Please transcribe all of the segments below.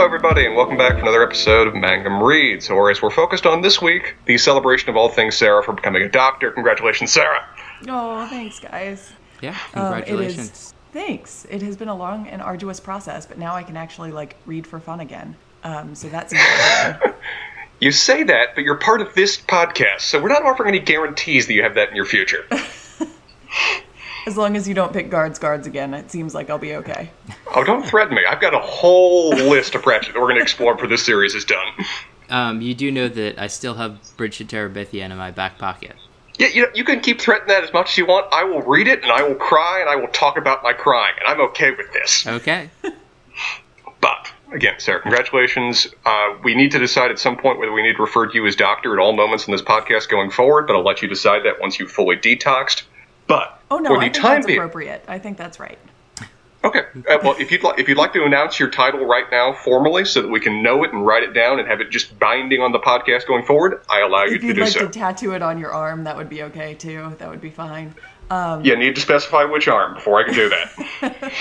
Hello, everybody, and welcome back to another episode of Mangum Reads, or as we're focused on this week, the celebration of all things Sarah for becoming a doctor. Congratulations, Sarah. Oh, thanks, guys. Yeah, Um, it congratulations. Thanks. It has been a long and arduous process, but now I can actually like read for fun again. Um, so that's. You say that, but you're part of this podcast, so we're not offering any guarantees that you have that in your future. as long as you don't pick guards, guards again, it seems like I'll be okay. oh, don't threaten me. I've got a whole list of Pratchett that we're going to explore before this series is done. um, you do know that I still have Bridge to Terabithia in my back pocket. Yeah, you, know, you can keep threatening that as much as you want. I will read it, and I will cry, and I will talk about my crying, and I'm okay with this. Okay. But again, Sarah, congratulations. Uh, we need to decide at some point whether we need to refer to you as doctor at all moments in this podcast going forward. But I'll let you decide that once you've fully detoxed. But Oh no, for I the think time that's being, appropriate. I think that's right. Okay. Uh, well, if you'd like, if you'd like to announce your title right now formally, so that we can know it and write it down and have it just binding on the podcast going forward, I allow you If to you'd do like so. to tattoo it on your arm, that would be okay too. That would be fine. you need to specify which arm before I can do that.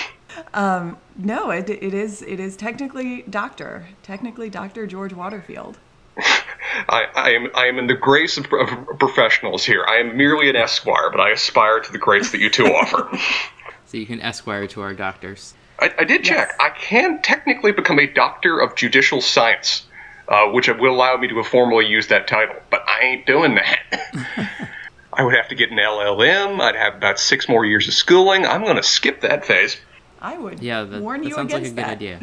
No, it, it is it is technically Doctor, technically Doctor George Waterfield. I, I am I am in the grace of, of professionals here. I am merely an esquire, but I aspire to the grace that you two offer. So you can esquire to our doctors. I, I did check. Yes. I can technically become a doctor of judicial science, uh, which will allow me to formally use that title, but I ain't doing that. I would have to get an LLM. I'd have about six more years of schooling. I'm going to skip that phase. I would Yeah, that, warn that you sounds like a against good idea.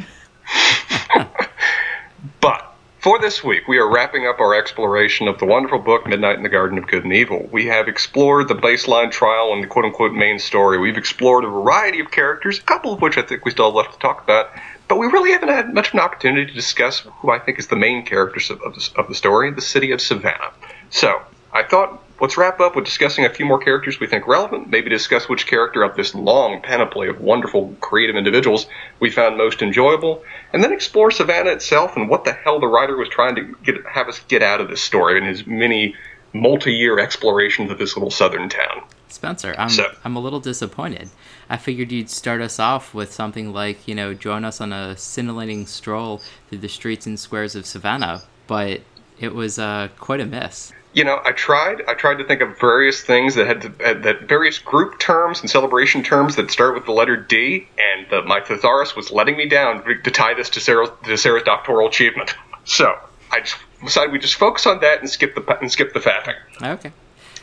But for this week, we are wrapping up our exploration of the wonderful book Midnight in the Garden of Good and Evil. We have explored the baseline trial and the quote unquote main story. We've explored a variety of characters, a couple of which I think we still have left to talk about. But we really haven't had much of an opportunity to discuss who I think is the main characters of, of, of the story, the city of Savannah. So, I thought let's wrap up with discussing a few more characters we think relevant, maybe discuss which character of this long panoply of wonderful creative individuals we found most enjoyable, and then explore Savannah itself and what the hell the writer was trying to get, have us get out of this story in his many multi-year explorations of this little southern town. Spencer, I'm So- I'm a little disappointed. I figured you'd start us off with something like, you know, join us on a scintillating stroll through the streets and squares of Savannah, but it was uh, quite a mess. You know, I tried. I tried to think of various things that had to, uh, that various group terms and celebration terms that start with the letter D, and the, my thesaurus was letting me down to tie this to Sarah's, to Sarah's doctoral achievement. So I just decided we just focus on that and skip the and skip the fapping. Okay.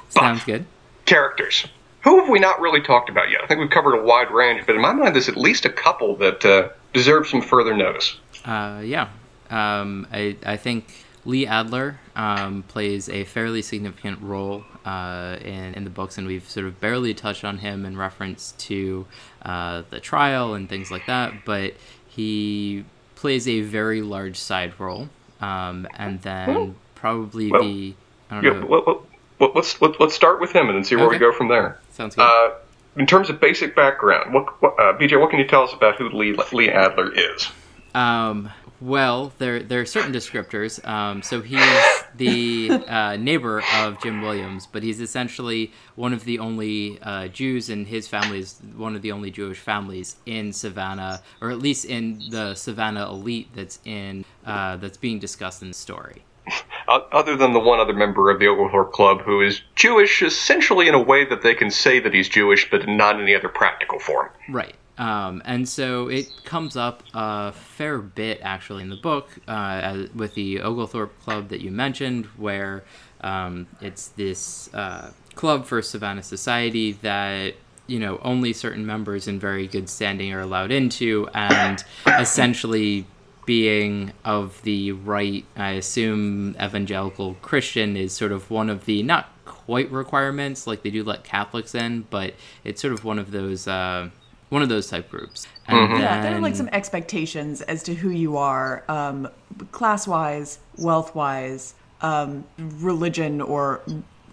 Sounds good. Characters. Who have we not really talked about yet? I think we've covered a wide range, but in my mind, there's at least a couple that uh, deserve some further notice. Uh, yeah. Um, I, I think Lee Adler um, plays a fairly significant role uh, in, in the books, and we've sort of barely touched on him in reference to uh, the trial and things like that, but he plays a very large side role. Um, and then probably Well, the. I don't Yeah, know. let, let, let's let, let's start with him and then see where we go from there. Sounds good. Uh, in terms of basic background, what, what uh, BJ, what can you tell us about who Lee, Lee Adler is? Um, well, there there are certain descriptors. Um, so he's the uh, neighbor of Jim Williams, but he's essentially one of the only uh, Jews, and his family is one of the only Jewish families in Savannah, or at least in the Savannah elite that's in uh, that's being discussed in the story. Other than the one other member of the Oglethorpe Club who is Jewish, essentially in a way that they can say that he's Jewish, but not in any other practical form. Right. Um, and so it comes up a fair bit actually in the book uh, as, with the Oglethorpe Club that you mentioned, where um, it's this uh, club for Savannah society that you know only certain members in very good standing are allowed into, and essentially being of the right, I assume evangelical Christian is sort of one of the not quite requirements like they do let Catholics in, but it's sort of one of those uh, one of those type groups. And Yeah, there are like some expectations as to who you are, um, class wise, wealth wise, um, religion or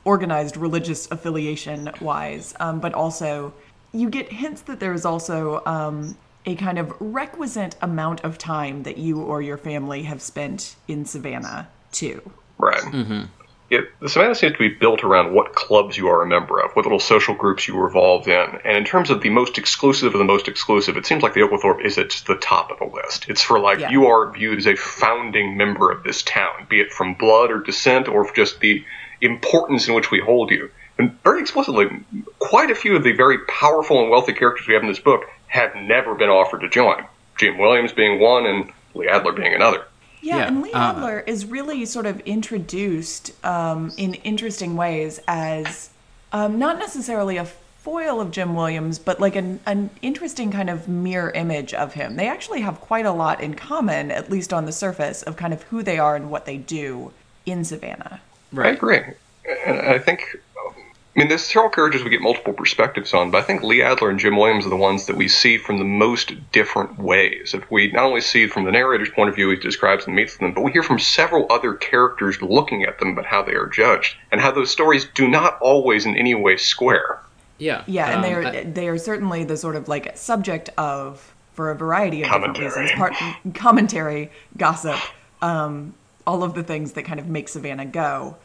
organized religious affiliation wise, um, but also you get hints that there is also um, a kind of requisite amount of time that you or your family have spent in Savannah too. Right. It, the Savannah seems to be built around what clubs you are a member of, what little social groups you were involved in. And in terms of the most exclusive of the most exclusive, it seems like the Oglethorpe is at the top of the list. It's for like Yeah. you are viewed as a founding member of this town, be it from blood or descent or just the importance in which we hold you. And very explicitly, quite a few of the very powerful and wealthy characters we have in this book have never been offered to join. Jim Williams being one and Lee Adler being another. Yeah, Yeah, and Lee uh, Adler is really sort of introduced um, in interesting ways as um, not necessarily a foil of Jim Williams, but like an, an interesting kind of mirror image of him. They actually have quite a lot in common, at least on the surface, of kind of who they are and what they do in Savannah. I agree. And I think, I mean, there's several characters we get multiple perspectives on, but I think Lee Adler and Jim Williams are the ones that we see from the most different ways. If we not only see it from the narrator's point of view, he describes and meets them, but we hear from several other characters looking at them about how they are judged and how those stories do not always in any way square. Yeah. Yeah, and they Um, are I- they are certainly the sort of like subject of for a variety of different reasons. Part commentary, gossip, um, all of the things that kind of make Savannah go.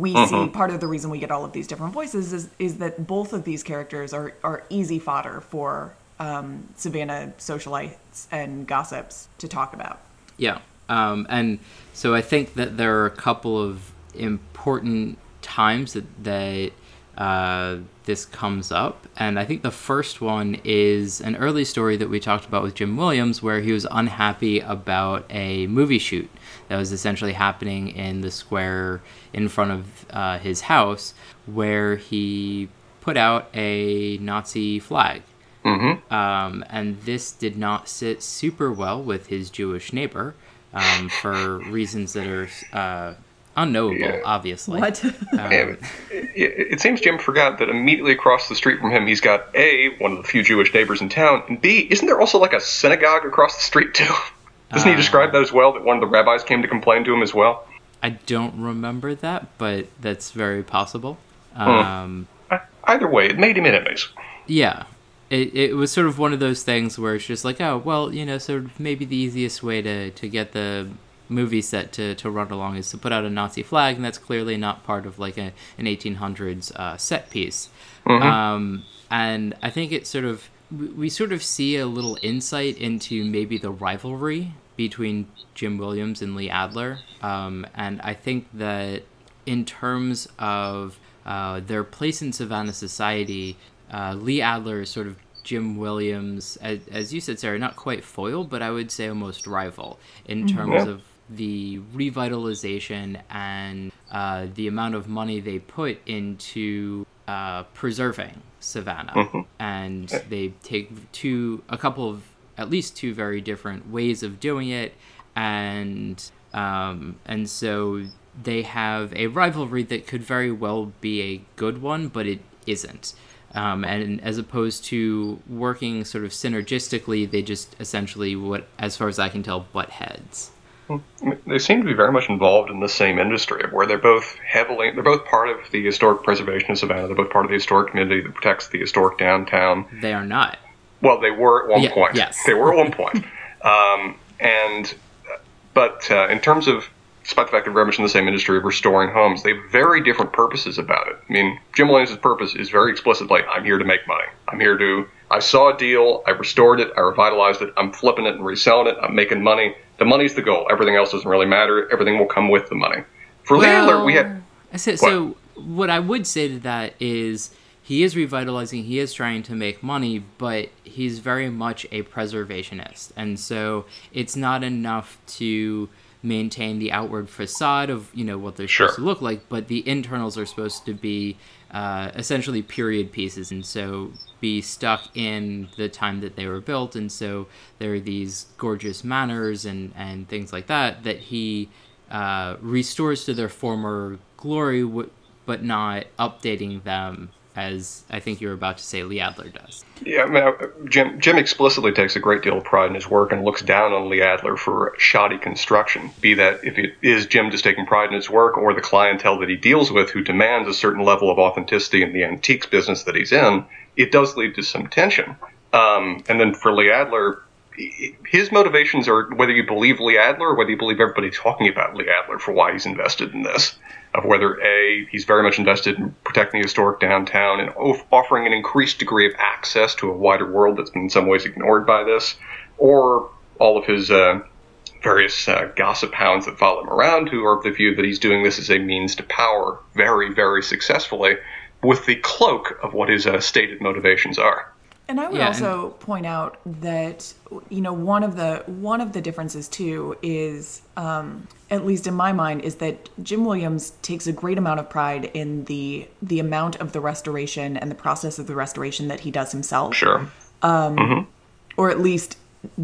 We see part of the reason we get all of these different voices is is that both of these characters are are easy fodder for um, Savannah socialites and gossips to talk about. Yeah. Um, and so I think that there are a couple of important times that, that uh, this comes up. And I think the first one is an early story that we talked about with Jim Williams, where he was unhappy about a movie shoot that was essentially happening in the square in front of uh, his house, where he put out a Nazi flag. Um, and this did not sit super well with his Jewish neighbor um, for reasons that are uh, unknowable, Yeah. obviously. What? And it, it seems Jim forgot that immediately across the street from him, he's got A, one of the few Jewish neighbors in town, and B, isn't there also like a synagogue across the street too? Doesn't he describe that as well? That one of the rabbis came to complain to him as well? I don't remember that, but that's very possible. Um, Uh, Either way, it made him enemies. yeah. It, it was sort of one of those things where it's just like, oh, well, you know, sort of maybe the easiest way to, to get the movie set to, to run along is to put out a Nazi flag, and that's clearly not part of like a, an 1800s uh, set piece. Um, and I think it sort of, we sort of see a little insight into maybe the rivalry between Jim Williams and Lee Adler. Um, and I think that in terms of uh, their place in Savannah society, uh, Lee Adler is sort of Jim Williams, as, as you said, Sarah, not quite foil, but I would say almost rival in terms Yeah. of the revitalization and uh, the amount of money they put into uh, preserving Savannah. And they take two, a couple of, at least two very different ways of doing it. And, um, and so they have a rivalry that could very well be a good one, but it isn't. Um, and as opposed to working sort of synergistically, they just essentially, what as far as I can tell, butt heads. They seem to be very much involved in the same industry, where they're both heavily, they're both part of the historic preservation of Savannah. They're both part of the historic community that protects the historic downtown. They are not. Well, they were at one Yeah, point. yes. They were at one point. Um, and, but uh, in terms of, despite the fact they're very much in the same industry of restoring homes, they have very different purposes about it. I mean, Jim Williams' purpose is very explicitly, I'm here to make money. I'm here to, I saw a deal, I restored it, I revitalized it, I'm flipping it and reselling it, I'm making money. The money's the goal. Everything else doesn't really matter. Everything will come with the money. For Adler, we had, I said, What? so what I would say to that is he is revitalizing, he is trying to make money, but he's very much a preservationist. And so it's not enough to maintain the outward facade of, you know, what they're Sure. supposed to look like, but the internals are supposed to be uh, essentially period pieces and so be stuck in the time that they were built. And so there are these gorgeous manors and, and things like that that he uh, restores to their former glory, w- but not updating them as I think you were about to say Lee Adler does. Yeah, I mean, Jim, Jim explicitly takes a great deal of pride in his work and looks down on Lee Adler for shoddy construction. Be that if it is Jim just taking pride in his work or the clientele that he deals with who demands a certain level of authenticity in the antiques business that he's in, it does lead to some tension. Um, and then for Lee Adler, his motivations are whether you believe Lee Adler or whether you believe everybody talking about Lee Adler for why he's invested in this. Of whether A, he's very much invested in protecting the historic downtown and offering an increased degree of access to a wider world that's been in some ways ignored by this, or all of his uh, various uh, gossip hounds that follow him around who are of the view that he's doing this as a means to power very, very successfully with the cloak of what his uh, stated motivations are. And I would yeah, also and... point out that you know one of the one of the differences too is um, at least in my mind is that Jim Williams takes a great amount of pride in the the amount of the restoration and the process of the restoration that he does himself. Sure. Um, mm-hmm. Or at least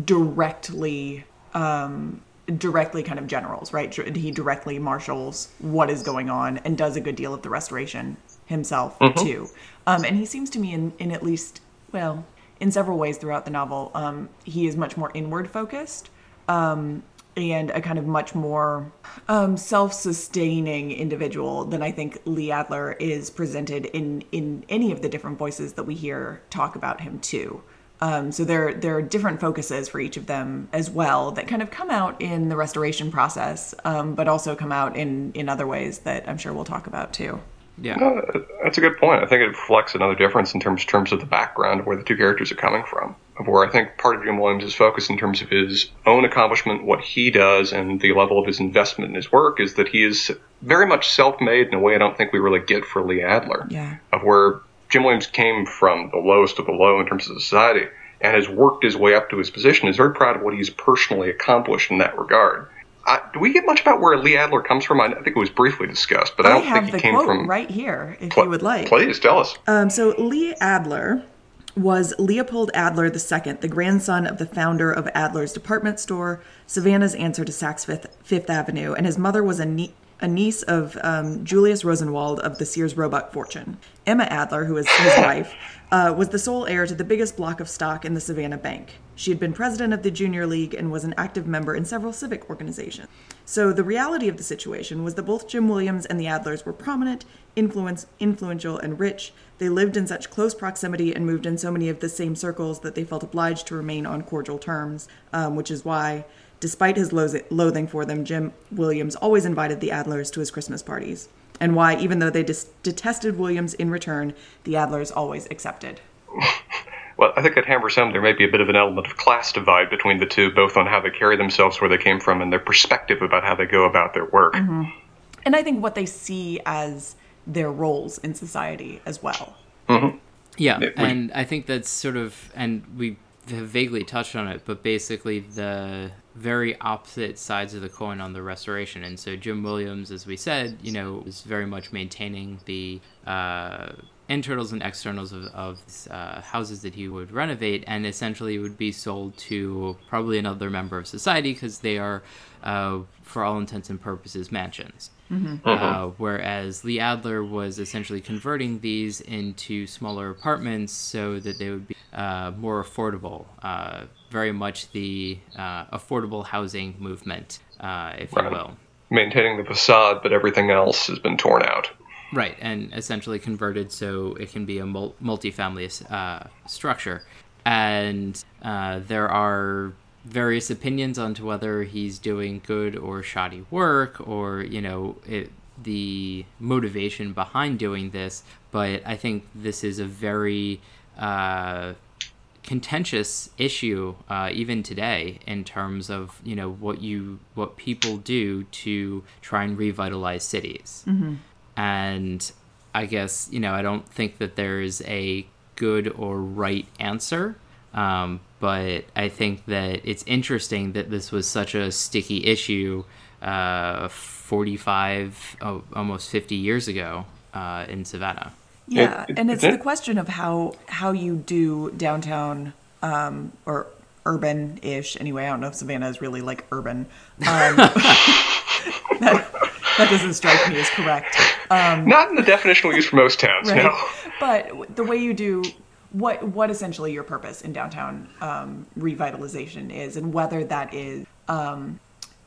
directly um, directly kind of generals, right? He directly marshals what is going on and does a good deal of the restoration himself mm-hmm. too. Um, and he seems to me in, in at least well, in several ways throughout the novel, um, he is much more inward focused. Um, and a kind of much more um, self-sustaining individual than I think Lee Adler is presented in in any of the different voices that we hear talk about him too. Um, so there there are different focuses for each of them as well that kind of come out in the restoration process, um, but also come out in in other ways that I'm sure we'll talk about too. Yeah, no, that's a good point. I think it reflects another difference in terms terms of the background of where the two characters are coming from. Of where I think part of Jim Williams' focus in terms of his own accomplishment, what he does, and the level of his investment in his work is that he is very much self-made in a way I don't think we really get for Lee Adler. Yeah. Of where Jim Williams came from the lowest of the low in terms of society and has worked his way up to his position. Is very proud of what he's personally accomplished in that regard. Uh, do we get much about where Lee Adler comes from? I think it was briefly discussed, but I, I don't think he came from right here. If pl- you would like, please tell us. Um, so Lee Adler was Leopold Adler II, the grandson of the founder of Adler's department store, Savannah's answer to Saks Fifth, Fifth Avenue, and his mother was a, ne- a niece of um, Julius Rosenwald of the Sears Roebuck fortune. Emma Adler, who is his wife, uh, was the sole heir to the biggest block of stock in the Savannah Bank. She had been president of the Junior League and was an active member in several civic organizations. So the reality of the situation was that both Jim Williams and the Adlers were prominent, influence, influential, and rich. They lived in such close proximity and moved in so many of the same circles that they felt obliged to remain on cordial terms, um, which is why, despite his loathing for them, Jim Williams always invited the Adlers to his Christmas parties and why, even though they dis- detested Williams in return, the Adlers always accepted. well, I think at Hammersome there may be a bit of an element of class divide between the two, both on how they carry themselves, where they came from, and their perspective about how they go about their work. Mm-hmm. And I think what they see as their roles in society as well. Mm-hmm. Yeah, and I think that's sort of, and we have vaguely touched on it, but basically the very opposite sides of the coin on the restoration. And so Jim Williams, as we said, you know, is very much maintaining the uh, internals and externals of, of uh, houses that he would renovate, and essentially would be sold to probably another member of society because they are, uh, for all intents and purposes, mansions. Mm-hmm. Uh, whereas Lee Adler was essentially converting these into smaller apartments so that they would be uh, more affordable. Uh, very much the uh, affordable housing movement, uh, if right. you will. Maintaining the facade, but everything else has been torn out. Right, and essentially converted so it can be a mul- multi-family uh, structure. And there are various opinions onto whether he's doing good or shoddy work or you know it, the motivation behind doing this but i think this is a very uh, contentious issue uh, even today in terms of you know what you what people do to try and revitalize cities mm-hmm. And i guess you know i don't think that there's a good or right answer um, but I think that it's interesting that this was such a sticky issue uh, 45, oh, almost 50 years ago uh, in Savannah. Yeah, and it's the question of how how you do downtown um, or urban-ish. Anyway, I don't know if Savannah is really like urban. Um, that, that doesn't strike me as correct. Um, Not in the definition we use for most towns, right? no. But the way you do what what essentially your purpose in downtown um, revitalization is, and whether that is um,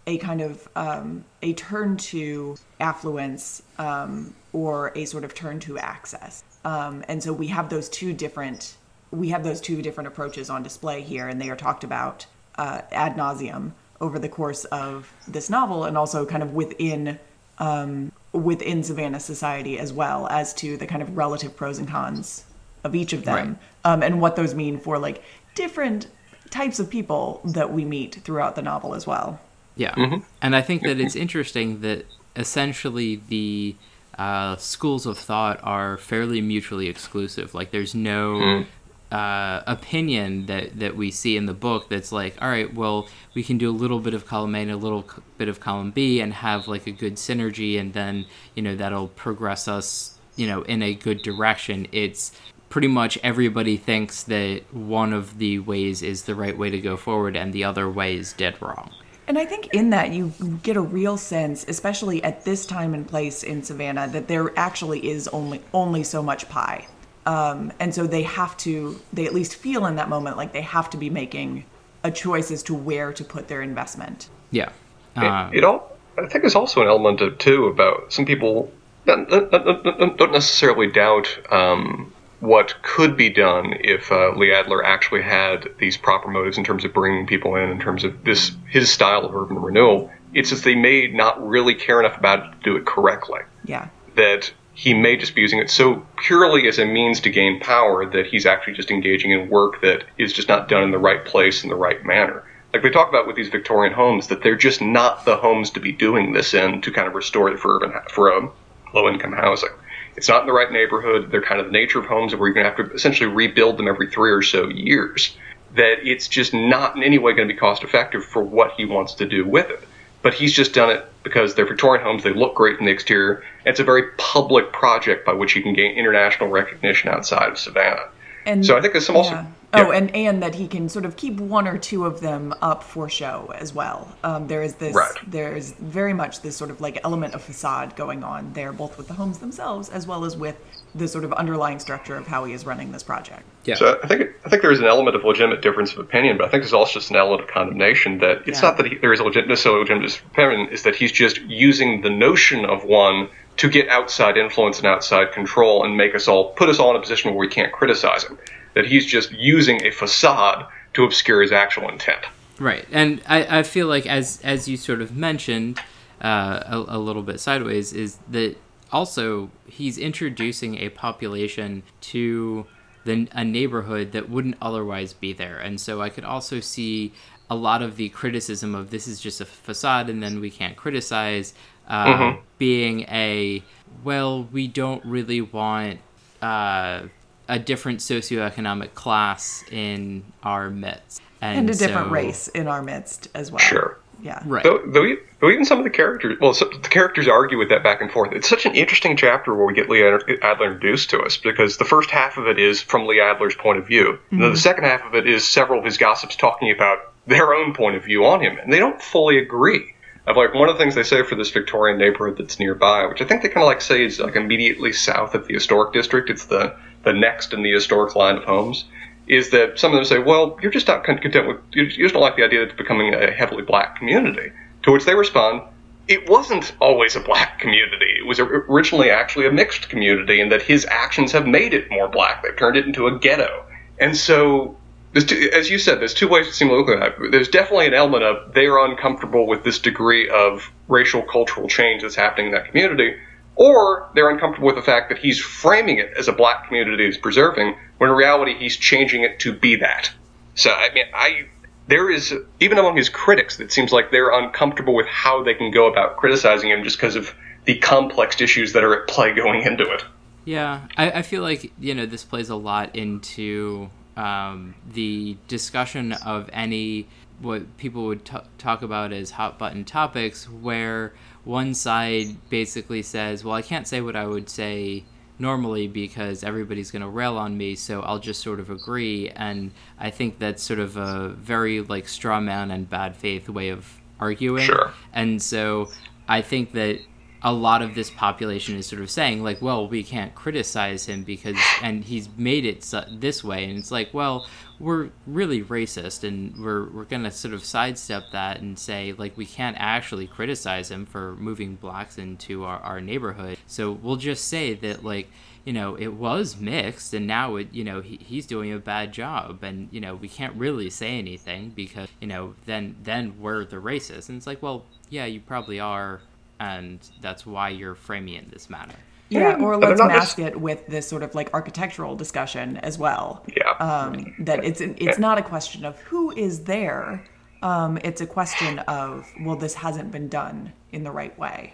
a kind of um, a turn to affluence um, or a sort of turn to access. Um, and so we have those two different we have those two different approaches on display here, and they are talked about uh, ad nauseum over the course of this novel, and also kind of within um, within Savannah society as well as to the kind of relative pros and cons of each of them, Right. um, and what those mean for like different types of people that we meet throughout the novel as well. Yeah, and I think that it's interesting that essentially the uh, schools of thought are fairly mutually exclusive. Like, there's no uh, opinion that that we see in the book that's like, all right, well, we can do a little bit of column A and a little bit of column B and have like a good synergy, and then you know that'll progress us, you know, in a good direction. It's pretty much everybody thinks that one of the ways is the right way to go forward and the other way is dead wrong. And I think in that you get a real sense, especially at this time and place in Savannah, that there actually is only only so much pie, um, and so they have to. They at least feel in that moment like they have to be making a choice as to where to put their investment. Yeah. It, Um, it all, I think there's also an element of too about some people don't, don't don't necessarily doubt um, what could be done if uh, Lee Adler actually had these proper motives in terms of bringing people in, in terms of this his style of urban renewal. It's just they may not really care enough about it to do it correctly. Yeah, That he may just be using it so purely as a means to gain power that he's actually just engaging in work that is just not done in the right place in the right manner. Like we talk about with these Victorian homes, that they're just not the homes to be doing this in to kind of restore it for urban for um, low income housing. It's not in the right neighborhood. They're kind of the nature of homes where you're going to have to essentially rebuild them every three or so years. That it's just not in any way going to be cost effective for what he wants to do with it. But he's just done it because they're Victorian homes. They look great in the exterior. And it's a very public project by which he can gain international recognition outside of Savannah. and So I think there's some also. yeah. yeah. Oh, and and that he can sort of keep one or two of them up for show as well. Um, there is this. Right. There is very much this sort of like element of facade going on there, both with the homes themselves as well as with the sort of underlying structure of how he is running this project. yeah. So I think I think there is an element of legitimate difference of opinion, but I think there's also just an element of condemnation that it's Yeah. not that he, there is a legit, necessarily legitimate difference of opinion, is that he's just using the notion of one to get outside influence and outside control and make us all put us all in a position where we can't criticize him. That he's just using a facade to obscure his actual intent. Right, and I, I feel like as as you sort of mentioned uh, a, a little bit sideways is that also he's introducing a population to the, a neighborhood that wouldn't otherwise be there, and so I could also see a lot of the criticism of this is just a facade and then we can't criticize uh, being a well we don't really want uh, a different socioeconomic class in our midst And a different so- race in our midst as well. Sure. Yeah. Right. Though, though, e- though even some of the characters, well, so the characters argue with that back and forth. It's such an interesting chapter where we get Lee Adler Adler introduced to us because the first half of it is from Lee Adler's point of view, and then the second half of it is several of his gossips talking about their own point of view on him, and they don't fully agree. Of like one of the things they say for this Victorian neighborhood that's nearby, which I think they kind of like say is like immediately south of the historic district. It's the the next in the historic line of homes is that some of them say, well, you're just not con- content with, you just don't like the idea that it's becoming a heavily black community. To which they respond, it wasn't always a black community. It was originally actually a mixed community, and that his actions have made it more black. They've turned it into a ghetto. And so, there's two, as you said, there's two ways to look at that. There's definitely an element of they are uncomfortable with this degree of racial cultural change that's happening in that community, or they're uncomfortable with the fact that he's framing it as a black community is preserving, when in reality he's changing it to be that. So I mean, I there is even among his critics, it seems like they're uncomfortable with how they can go about criticizing him just because of the complex issues that are at play going into it. Yeah, I, I feel like you know this plays a lot into um, the discussion of any what people would t- talk about as hot button topics, where one side basically says, "Well, I can't say what I would say normally because everybody's going to rail on me, so I'll just sort of agree." And I think that's sort of a very like straw man and bad faith way of arguing. Sure. And so I think that a lot of this population is sort of saying like well we can't criticize him because and he's made it this way. And it's like well we're really racist and we're we're going to sort of sidestep that and say like we can't actually criticize him for moving blacks into our, our neighborhood. So we'll just say that like you know it was mixed and now it you know he, he's doing a bad job and you know we can't really say anything because you know then then we're the racist and it's like well yeah you probably are and that's why you're framing it in this manner yeah, or let's mask it with this sort of like architectural discussion as well. Yeah. Um, that it's it's not a question of who is there. Um, it's a question of well, this hasn't been done in the right way.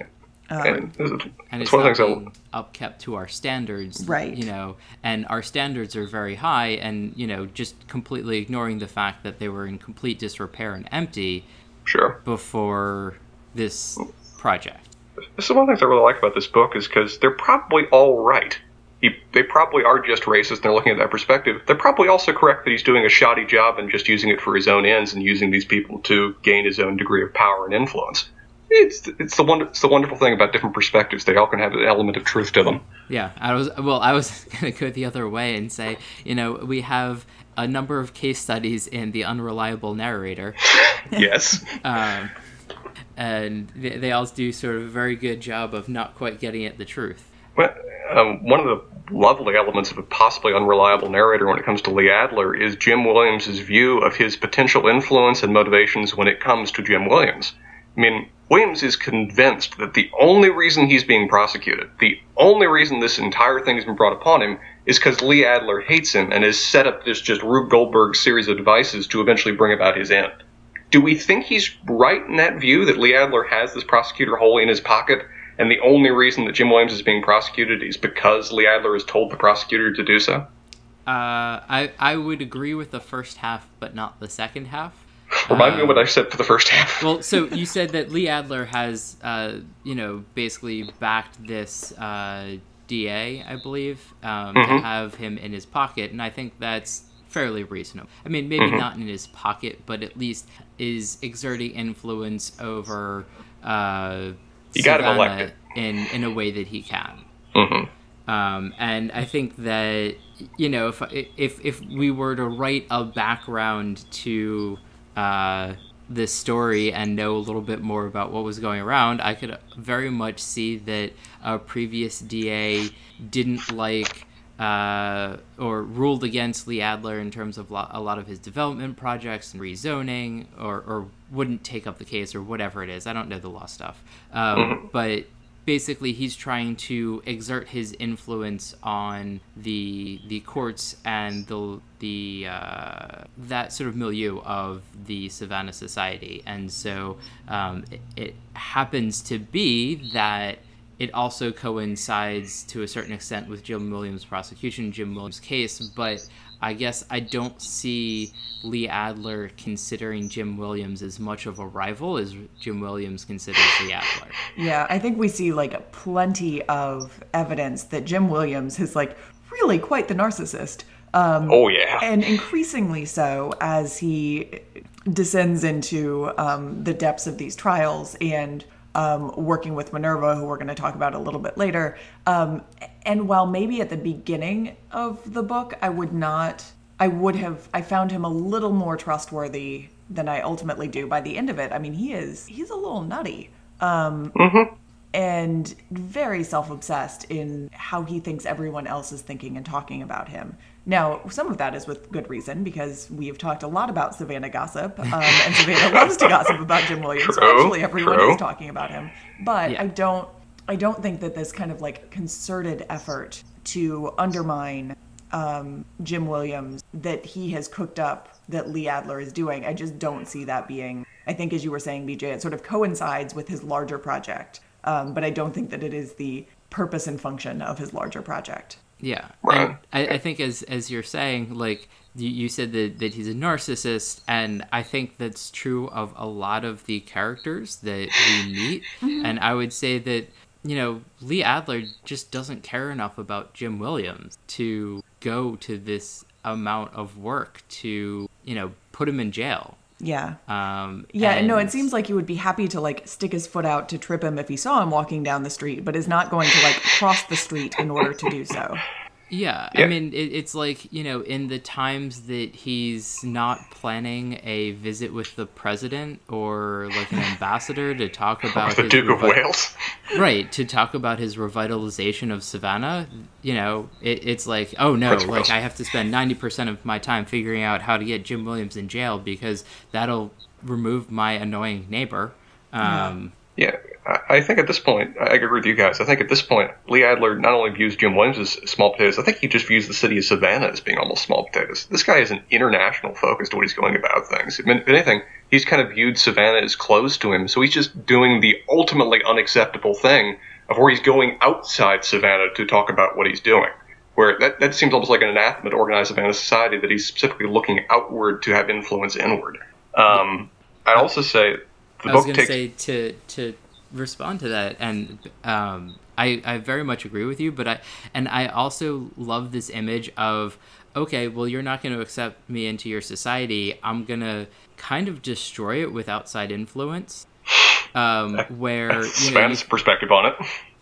Um, and, and it's not being upkept to our standards, right? You know, and our standards are very high, and you know, just completely ignoring the fact that they were in complete disrepair and empty. Sure. Before this project this is one of the things I really like about this book is because they're probably all right. He, they probably are just racist and they're looking at that perspective. They're probably also correct that he's doing a shoddy job and just using it for his own ends and using these people to gain his own degree of power and influence. It's it's the one it's the wonderful thing about different perspectives. They all can have an element of truth to them. Yeah, I was well. I was gonna go the other way and say, you know, we have a number of case studies in the unreliable narrator. yes. um, and they, they all do sort of a very good job of not quite getting at the truth. Well, um, one of the lovely elements of a possibly unreliable narrator when it comes to Lee Adler is Jim Williams' view of his potential influence and motivations when it comes to Jim Williams. I mean, Williams is convinced that the only reason he's being prosecuted, the only reason this entire thing has been brought upon him, is because Lee Adler hates him and has set up this just Rube Goldberg series of devices to eventually bring about his end. Do we think he's right in that view that Lee Adler has this prosecutor wholly in his pocket, and the only reason that Jim Williams is being prosecuted is because Lee Adler has told the prosecutor to do so? Uh, I I would agree with the first half, but not the second half. Remind me of what I said for the first half. well, so you said that Lee Adler has, uh, you know, basically backed this uh, DA, I believe, um, mm-hmm. to have him in his pocket, and I think that's fairly reasonable. I mean, maybe mm-hmm. not in his pocket, but at least is exerting influence over uh, you got him elected. in in a way that he can. Mm-hmm. Um, and I think that you know if if if we were to write a background to uh, this story and know a little bit more about what was going around, I could very much see that a previous DA didn't like uh, or ruled against Lee Adler in terms of lo- a lot of his development projects and rezoning, or, or wouldn't take up the case, or whatever it is. I don't know the law stuff. Um, mm-hmm. But basically, he's trying to exert his influence on the the courts and the the uh, that sort of milieu of the Savannah Society, and so um, it, it happens to be that it also coincides to a certain extent with Jim Williams' prosecution, Jim Williams' case, but I guess I don't see Lee Adler considering Jim Williams as much of a rival as Jim Williams considers Lee Adler. Yeah, I think we see like plenty of evidence that Jim Williams is like really quite the narcissist. Um, oh yeah, and increasingly so as he descends into um, the depths of these trials and um, working with Minerva, who we're going to talk about a little bit later. Um, and while maybe at the beginning of the book, I would not, I would have, I found him a little more trustworthy than I ultimately do. By the end of it, I mean, he is, he's a little nutty. Um, mm-hmm. And very self obsessed in how he thinks everyone else is thinking and talking about him. Now, some of that is with good reason because we have talked a lot about Savannah gossip, um, and Savannah loves to gossip about Jim Williams. True, actually, everyone true. is talking about him. But yeah. I don't, I don't think that this kind of like concerted effort to undermine um, Jim Williams that he has cooked up that Lee Adler is doing. I just don't see that being. I think, as you were saying, BJ, it sort of coincides with his larger project, um, but I don't think that it is the purpose and function of his larger project. Yeah, right. I, I, think as as you're saying, like you, you said that, that he's a narcissist, and I think that's true of a lot of the characters that we meet. Mm-hmm. and I would say that you know Lee Adler just doesn't care enough about Jim Williams to go to this amount of work to you know put him in jail Yeah. Um, Yeah, no, it seems like he would be happy to like stick his foot out to trip him if he saw him walking down the street, but is not going to like cross the street in order to do so. Yeah, Yeah. I mean, it, it's like you know, in the times that he's not planning a visit with the president or like an ambassador to talk about the Duke of Wales. right to talk about his revitalization of Savannah. You know, it, it's like, oh no, Prince like Wales. I have to spend ninety percent of my time figuring out how to get Jim Williams in jail because that'll remove my annoying neighbor. Um, Yeah, I, I think at this point, I agree with you guys. I think at this point, Lee Adler not only views Jim Williams as small potatoes, I think he just views the city of Savannah as being almost small potatoes. This guy is an international focus to what he's going about things. If anything, he's kind of viewed Savannah as closed to him, so he's just doing the ultimately unacceptable thing of where he's going outside Savannah to talk about what he's doing. Where that, that seems almost like an anathema to organized Savannah society that he's specifically looking outward to have influence inward. Um, I'd also say the I was going to takes say to to respond to that, and um, I I very much agree with you, but I and I also love this image of okay, well you're not going to accept me into your society. I'm gonna kind of destroy it with outside influence. Um, where you know, you, perspective on it.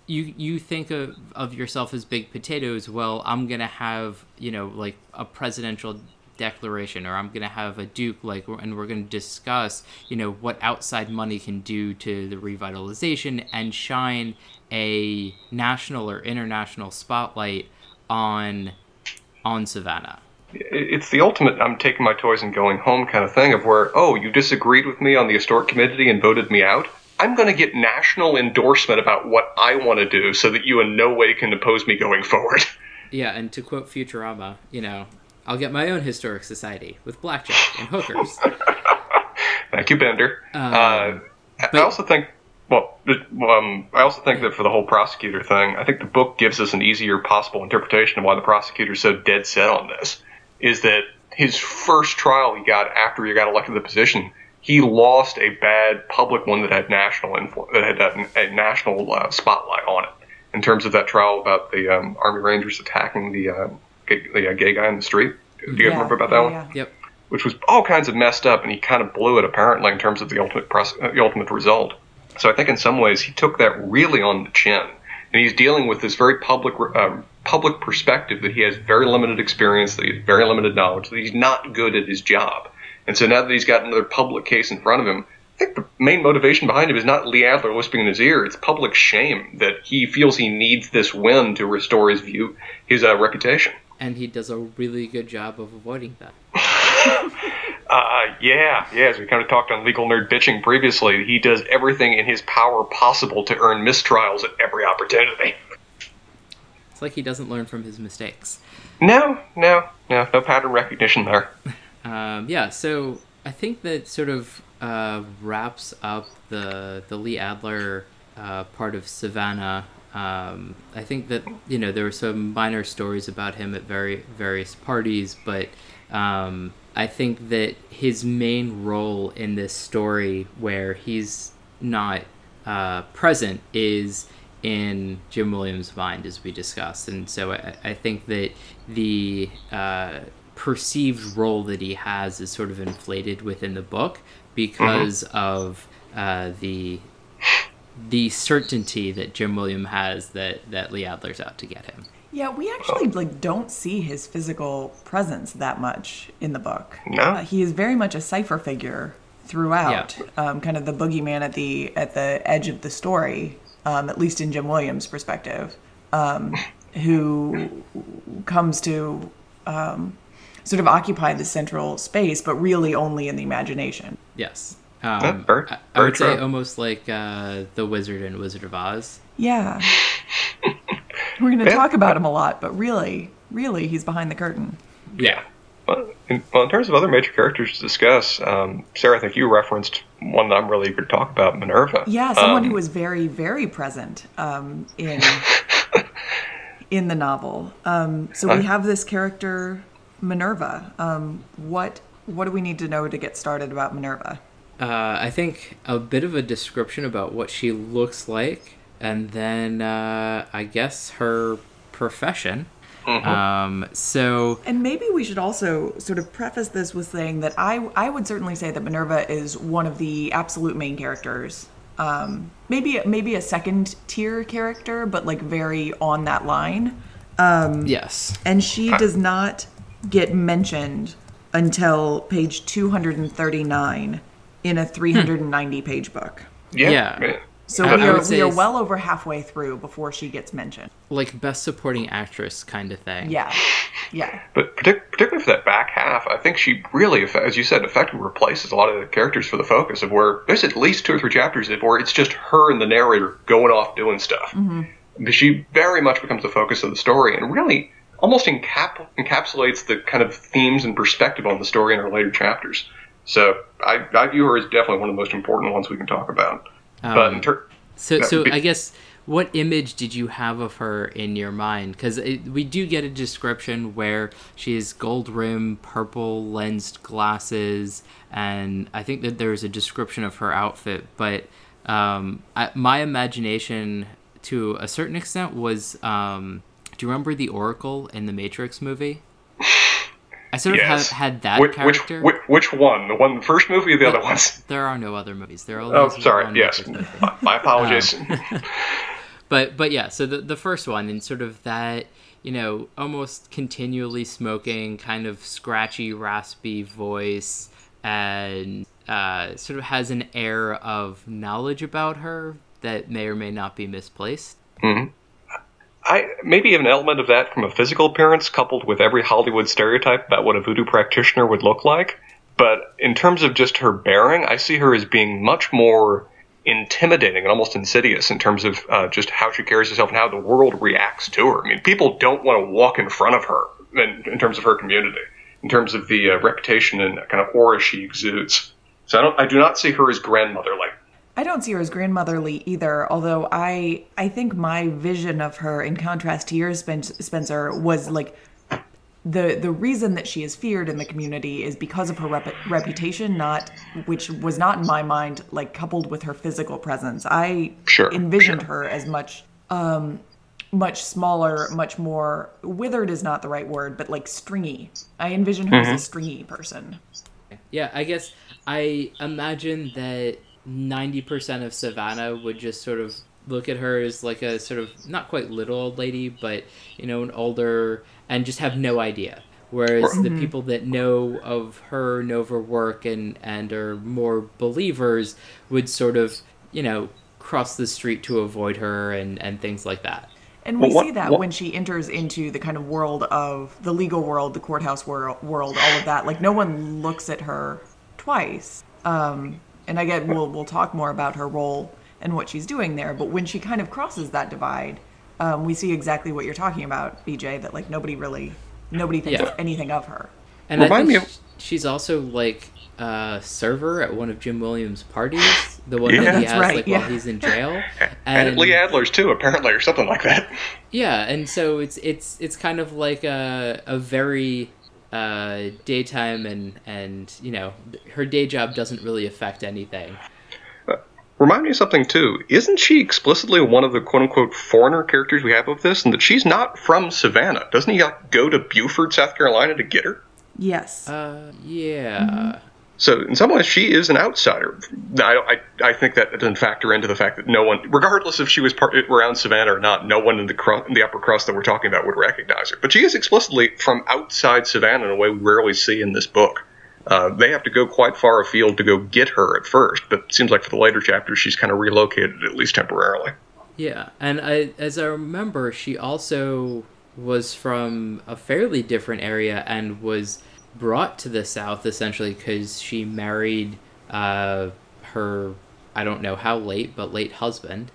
you you think of, of yourself as big potatoes well i'm gonna have you know like a presidential declaration or i'm gonna have a duke like and we're gonna discuss you know what outside money can do to the revitalization and shine a national or international spotlight on on savannah It's the ultimate I'm taking my toys and going home kind of thing of where, oh, you disagreed with me on the historic committee and voted me out? I'm going to get national endorsement about what I want to do so that you in no way can oppose me going forward. yeah and to quote futurama you know i'll get my own historic society with blackjack and hookers Thank you, Bender. Um, uh, I- I also think, well, um, I also think that for the whole prosecutor thing, I think the book gives us an easier possible interpretation of why the prosecutor's so dead set on this. Is that his first trial he got after he got elected to the position, he lost a bad public one that had national influ- that had a, a national uh, spotlight on it. In terms of that trial about the um, Army Rangers attacking the uh, gay, the uh, gay guy in the street, do you guys Yeah, remember about that yeah, one? yeah. yep which was all kinds of messed up, and he kind of blew it apparently in terms of the ultimate pros- uh, the ultimate result. So I think in some ways he took that really on the chin, and he's dealing with this very public uh, public perspective that he has very limited experience, that he has very limited knowledge, that he's not good at his job, and so now that he's got another public case in front of him. I think the main motivation behind him is not Lee Adler whispering in his ear. It's public shame that he feels he needs this win to restore his view, his uh, reputation. And he does a really good job of avoiding that Uh, yeah, yeah. As we kind of talked on Legal Nerd Bitching previously, he does everything in his power possible to earn mistrials at every opportunity. It's like he doesn't learn from his mistakes. No, no, no, no pattern recognition there. Um, yeah, so I think that sort of uh, wraps up the the Lee Adler uh, part of Savannah. Um, I think that you know there were some minor stories about him at very various parties, but um, I think that his main role in this story, where he's not uh, present, is in Jim Williams' mind, as we discussed. And so I, I think that the uh, perceived role that he has is sort of inflated within the book because of uh, the the certainty that Jim William has that that Lee Adler's out to get him. Yeah, we actually like don't see his physical presence that much in the book. No. Uh, he is very much a cipher figure throughout, um, kind of the boogeyman at the at the edge of the story, um, at least in Jim Williams' perspective, um, who comes to um, sort of occupy the central space, but really only in the imagination. Yes. Yeah, Um, very- I, I would say true. almost like uh, the wizard and Wizard of Oz. Yeah. We're going to talk about him a lot, but really, really, he's behind the curtain. Yeah. Well in, well, in terms of other major characters to discuss, um, Sarah, I think you referenced one that I'm really eager to talk about, Minerva. Yeah, someone Um, who was very, very present um, in in the novel. Um, so we have this character Minerva. Um, what what do we need to know to get started about Minerva? Uh, I think a bit of a description about what she looks like, and then uh, I guess her profession. Um, so And maybe we should also sort of preface this with saying that I I would certainly say that Minerva is one of the absolute main characters. Um, maybe maybe a second tier character, but like very on that line. yes, And she does not get mentioned until page 239 in a 390 page book. Yeah. Yeah. So I- we are we are well over halfway through before she gets mentioned. like best supporting actress kind of thing. Yeah. Yeah. But partic- particularly for that back half, I think she really, as you said, effectively replaces a lot of the characters for the focus of where there's at least two or three chapters of where it's just her and the narrator going off doing stuff. Mm-hmm. She very much becomes the focus of the story and really almost encap- encapsulates the kind of themes and perspective on the story in her later chapters. So I, I view her as definitely one of the most important ones we can talk about. but in ter- So, so be- I guess what image did you have of her in your mind? Because we do get a description where she has gold rim, purple lensed glasses, and I think that there's a description of her outfit. But um, I, my imagination, to a certain extent, was um, do you remember the Oracle in the Matrix movie? I sort of yes. had, had that which, character. which, which one? The one, the first movie or the other ones? there are no other movies. There are Oh, only sorry. one Yes. My, my apologies. Um, but but yeah so the, the first one and sort of that you know almost continually smoking kind of scratchy raspy voice and uh, sort of has an air of knowledge about her that may or may not be misplaced I maybe an element of that from a physical appearance, coupled with every Hollywood stereotype about what a voodoo practitioner would look like. But in terms of just her bearing, I see her as being much more intimidating and almost insidious in terms of uh, just how she carries herself and how the world reacts to her. I mean, people don't want to walk in front of her in, in terms of her community, in terms of the uh, reputation and kind of aura she exudes. So I don't, I do not see her as grandmotherly. I don't see her as grandmotherly either, although I I think my vision of her in contrast to yours Spencer was like the the reason that she is feared in the community is because of her rep- reputation not which was not in my mind like coupled with her physical presence. I Sure, envisioned sure. her as much um much smaller, much more withered is not the right word, but like stringy. I envision her as a stringy person. yeah i guess i imagine that 90% of savannah would just sort of look at her as like a sort of not quite little old lady but you know an older and just have no idea whereas the people that know of her know of her work and and are more believers would sort of you know cross the street to avoid her and and things like that And we Well, what- see that what- when she enters into the kind of world of the legal world, the courthouse world, world, all of that. Like no one looks at her twice. Um, and I get we'll we'll talk more about her role and what she's doing there. But when she kind of crosses that divide, um, we see exactly what you're talking about, BJ. That like nobody really nobody thinks Yeah. anything of her. And I Remind think me of- she's also like a server at one of Jim Williams' parties, the one Yeah. that he That's has right, like yeah. while he's in jail. And, at Lee Adler's too, apparently, or something like that. yeah, and so it's it's it's kind of like a a very uh, daytime and and you know her day job doesn't really affect anything. Remind me of something too. Isn't she explicitly one of the quote unquote foreigner characters we have of this, and that she's not from Savannah? Doesn't he like, go to Beaufort, South Carolina, to get her? Yes. Uh, yeah. So in some ways, she is an outsider. I, I, I think that doesn't factor into the fact that no one, regardless if she was part, around Savannah or not, no one in the cru- in the upper crust that we're talking about would recognize her. But she is explicitly from outside Savannah in a way we rarely see in this book. Uh, they have to go quite far afield to go get her at first, but it seems like for the later chapters, she's kind of relocated at least temporarily. Yeah, and I, as I remember, she also was from a fairly different area and was brought to the South essentially because she married uh, her, I don't know how late, but late husband.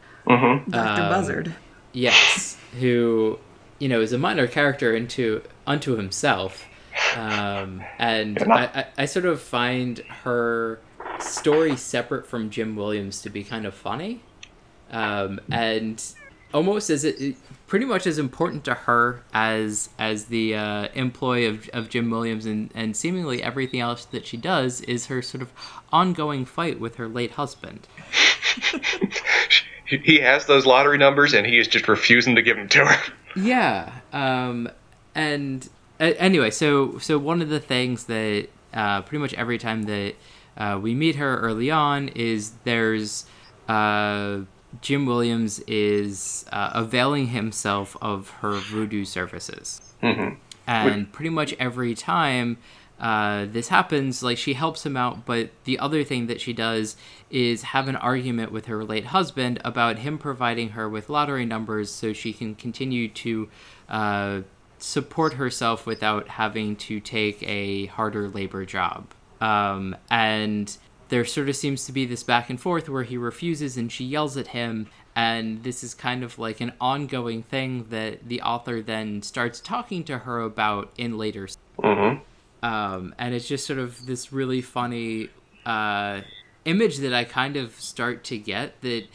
Dr. um, Buzzard. Yes, who, you know, is a minor character into unto himself. Um, and I, I, I sort of find her story separate from Jim Williams to be kind of funny. Um, and almost as it, pretty much as important to her as as the uh, employee of, of Jim Williams and, and seemingly everything else that she does is her sort of ongoing fight with her late husband. He- has those lottery numbers, and he is just refusing to give them to her. Yeah, um, and uh, anyway, so so one of the things that uh, pretty much every time that uh, we meet her early on is there's uh, Jim Williams is uh, availing himself of her voodoo services, Mm-hmm. and pretty much every time uh, this happens, like she helps him out. But the other thing that she does is have an argument with her late husband about him providing her with lottery numbers so she can continue to uh, support herself without having to take a harder labor job. Um, and there sort of seems to be this back and forth where he refuses and she yells at him and this is kind of like an ongoing thing that the author then starts talking to her about in later Mm-hmm. um, and it's just sort of this really funny uh, image that I kind of start to get that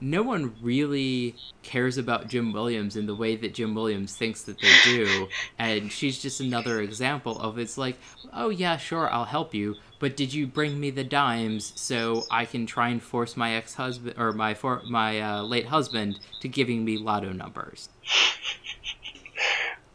no one really cares about Jim Williams in the way that Jim Williams thinks that they do, and she's just another example of it's like, oh yeah, sure, I'll help you, but did you bring me the dimes so I can try and force my ex husband or my for my uh, late husband to giving me lotto numbers?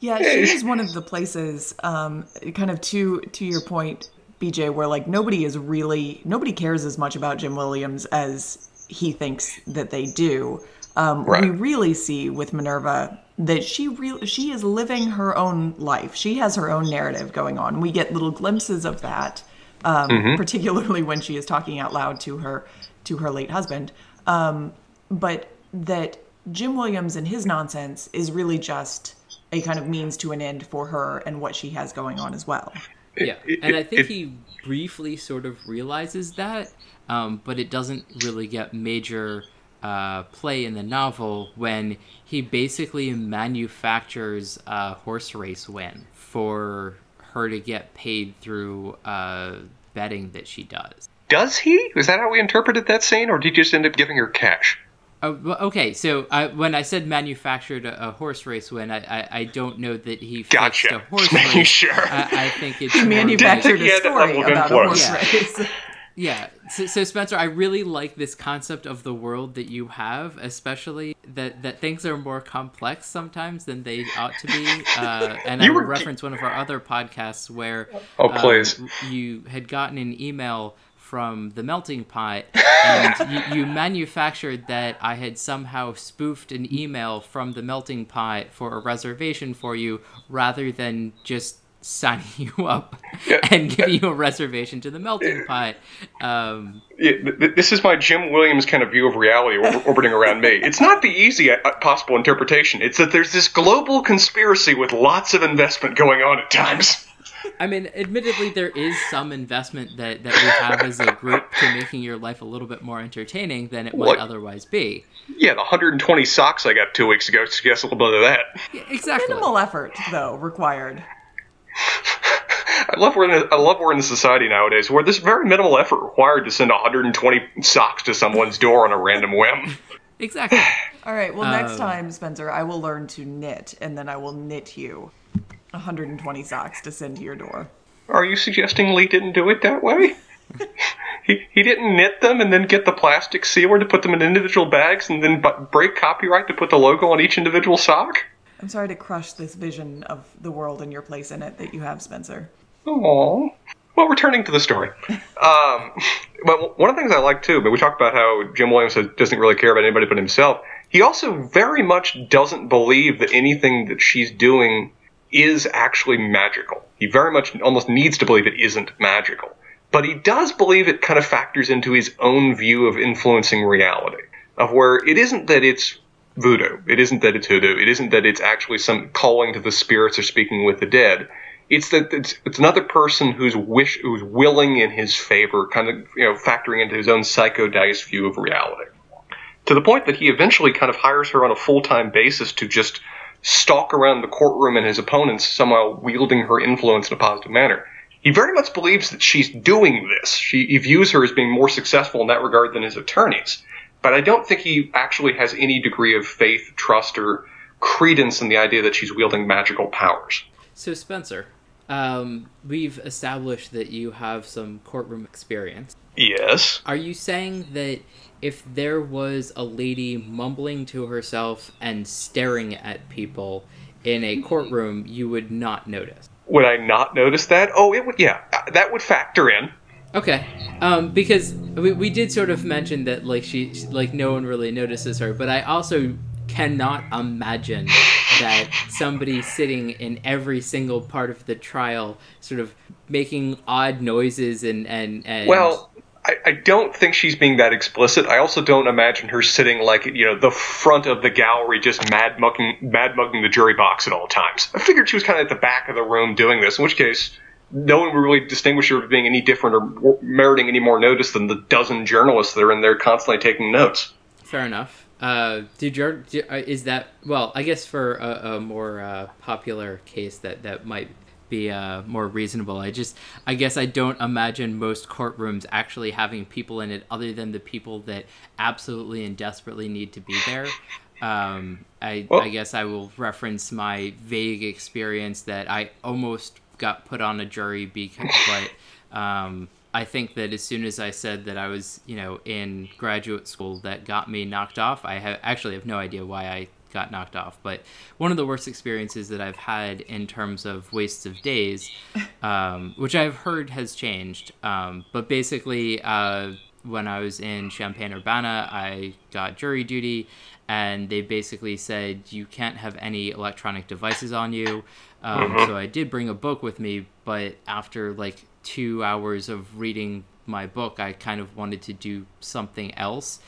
Yeah, she is one of the places, um, kind of to to your point, BJ, where like nobody is really nobody cares as much about Jim Williams as he thinks that they do. Um, Right. We really see with Minerva that she really she is living her own life. She has her own narrative going on. We get little glimpses of that, um, particularly when she is talking out loud to her to her late husband. Um, but that Jim Williams and his nonsense is really just a kind of means to an end for her and what she has going on as well. Yeah, and I think he briefly sort of realizes that, um, but it doesn't really get major uh, play in the novel when he basically manufactures a horse race win for her to get paid through uh, betting that she does. Does he? Is that how we interpreted that scene, or did he just end up giving her cash? Well, okay, so I, when I said manufactured a, a horse race win, I, I, I don't know that he fixed Gotcha. a horse Making race. sure. I, I think it's He more like- manufactured a story about a horse influence. race. Yeah. So, so Spencer, I really like this concept of the world that you have, especially that that things are more complex sometimes than they ought to be. Uh, and I You will were- reference one of our other podcasts where Oh, um, please. you had gotten an email from the melting pot and you, you manufactured that I had somehow spoofed an email from the melting pot for a reservation for you rather than just signing you up and giving you a reservation to the melting pot. Um, Yeah, th- th- this is my Jim Williams kind of view of reality orbiting around me. It's not the easy uh, possible interpretation. It's that there's this global conspiracy with lots of investment going on at times. I mean, admittedly, there is some investment that, that we have as a group to making your life a little bit more entertaining than it might otherwise be. Yeah, the 120 socks I got two weeks ago suggests a little bit of that. Yeah, exactly. Minimal effort, though, required. I love we're in a, I love we're in a society nowadays where there's very minimal effort required to send 120 socks to someone's door on a random whim. Exactly. All right. Well, next Um, time, Spencer, I will learn to knit, and then I will knit you 120 socks to send to your door. Are you suggesting Lee didn't do it that way? he, he didn't knit them and then get the plastic sealer to put them in individual bags and then bu- break copyright to put the logo on each individual sock? I'm sorry to crush this vision of the world and your place in it that you have, Spencer. Aww. Well, returning to the story. Um, but one of the things I like too, but we talked about how Jim Williams doesn't really care about anybody but himself. He also very much doesn't believe that anything that she's doing is actually magical. He very much almost needs to believe it isn't magical. But he does believe it kind of factors into his own view of influencing reality, of where it isn't that it's voodoo, it isn't that it's hoodoo, it isn't that it's actually some calling to the spirits or speaking with the dead. It's that it's, it's another person who's wish who's willing in his favor, kind of you know factoring into his own psychodiced view of reality to the point that he eventually kind of hires her on a full time basis to just stalk around the courtroom and his opponents, somehow wielding her influence in a positive manner. He very much believes that she's doing this. She, he views her as being more successful in that regard than his attorneys. But I don't think he actually has any degree of faith, trust, or credence in the idea that she's wielding magical powers. So, Spencer, um, we've established that you have some courtroom experience. Yes. Are you saying that if there was a lady mumbling to herself and staring at people in a courtroom, you would not notice. Would I not notice that? Oh, it would. Yeah, that would factor in. Okay, um, because we, we did sort of mention that like she like no one really notices her, but I also cannot imagine that somebody sitting in every single part of the trial, sort of making odd noises and and, and Well, I, I don't think she's being that explicit. I also don't imagine her sitting like you know the front of the gallery, just mad mugging, mad mugging the jury box at all times. I figured she was kind of at the back of the room doing this. In which case, no one would really distinguish her as being any different or meriting any more notice than the dozen journalists that are in there constantly taking notes. Fair enough. Uh, did your do, uh, is that well? I guess for a, a more uh, popular case that that might be uh, more reasonable. I just I guess I don't imagine most courtrooms actually having people in it other than the people that absolutely and desperately need to be there. Um, I Well- I guess I will reference my vague experience that I almost got put on a jury because but um, I think that as soon as I said that I was, you know, in graduate school, that got me knocked off. I ha- actually have no idea why I got knocked off, but one of the worst experiences that I've had in terms of wastes of days, um, which I've heard has changed. Um, but basically, uh, when I was in Champaign Urbana, I got jury duty, and they basically said you can't have any electronic devices on you. Um, So I did bring a book with me, but after like two hours of reading my book, I kind of wanted to do something else.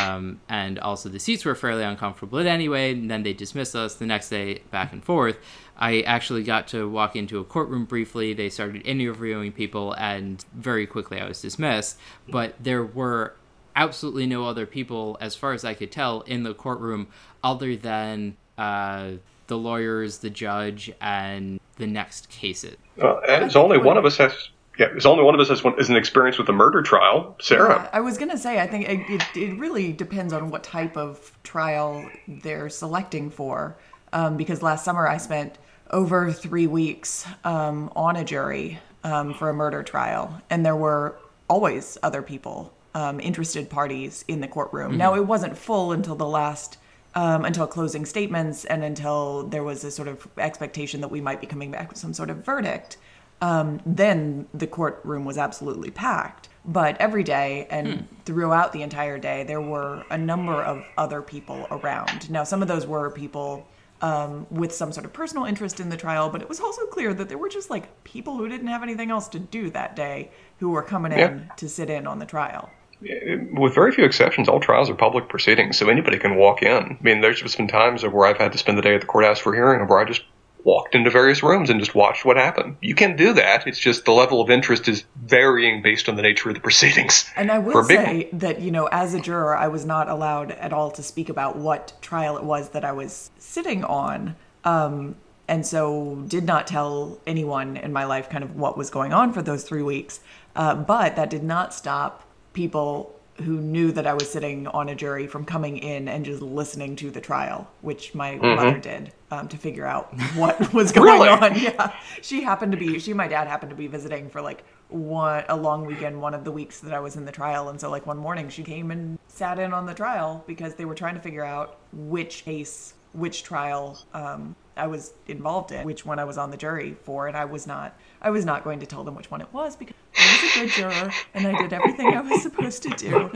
Um, and also, the seats were fairly uncomfortable anyway. And then they dismissed us the next day, back and forth. I actually got to walk into a courtroom briefly. They started interviewing people, and very quickly I was dismissed. But there were absolutely no other people, as far as I could tell, in the courtroom other than uh, the lawyers, the judge, and the next cases. Uh, as only one of us has. Yeah, as only one of us has, one, is an experience with a murder trial. Sarah. I was gonna say, I think it, it, it really depends on what type of trial they're selecting for. Um, because last summer I spent over three weeks um, on a jury um, for a murder trial, and there were always other people, um, interested parties in the courtroom. Now it wasn't full until the last. Um, until closing statements and until there was a sort of expectation that we might be coming back with some sort of verdict um, then the courtroom was absolutely packed. But every day and throughout the entire day, there were a number of other people around. Now, some of those were people um, with some sort of personal interest in the trial, but it was also clear that there were just like people who didn't have anything else to do that day who were coming in Yeah. to sit in on the trial. With very few exceptions, all trials are public proceedings, so anybody can walk in. I mean, there's just been times of where I've had to spend the day at the courthouse for a hearing, where I just walked into various rooms and just watched what happened. You can do that. It's just the level of interest is varying based on the nature of the proceedings. And I will say that, you know, as a juror, I was not allowed at all to speak about what trial it was that I was sitting on. Um, and so did not tell anyone in my life kind of what was going on for those three weeks. Uh, but that did not stop people who knew that I was sitting on a jury from coming in and just listening to the trial, which my mother did um, to figure out what was going Really? on. Yeah, she happened to be. She and my dad happened to be visiting for like one a long weekend, one of the weeks that I was in the trial, and so like one morning she came and sat in on the trial because they were trying to figure out which case, which trial um, I was involved in, which one I was on the jury for, and I was not. I was not going to tell them which one it was because I was a good juror and I did everything I was supposed to do.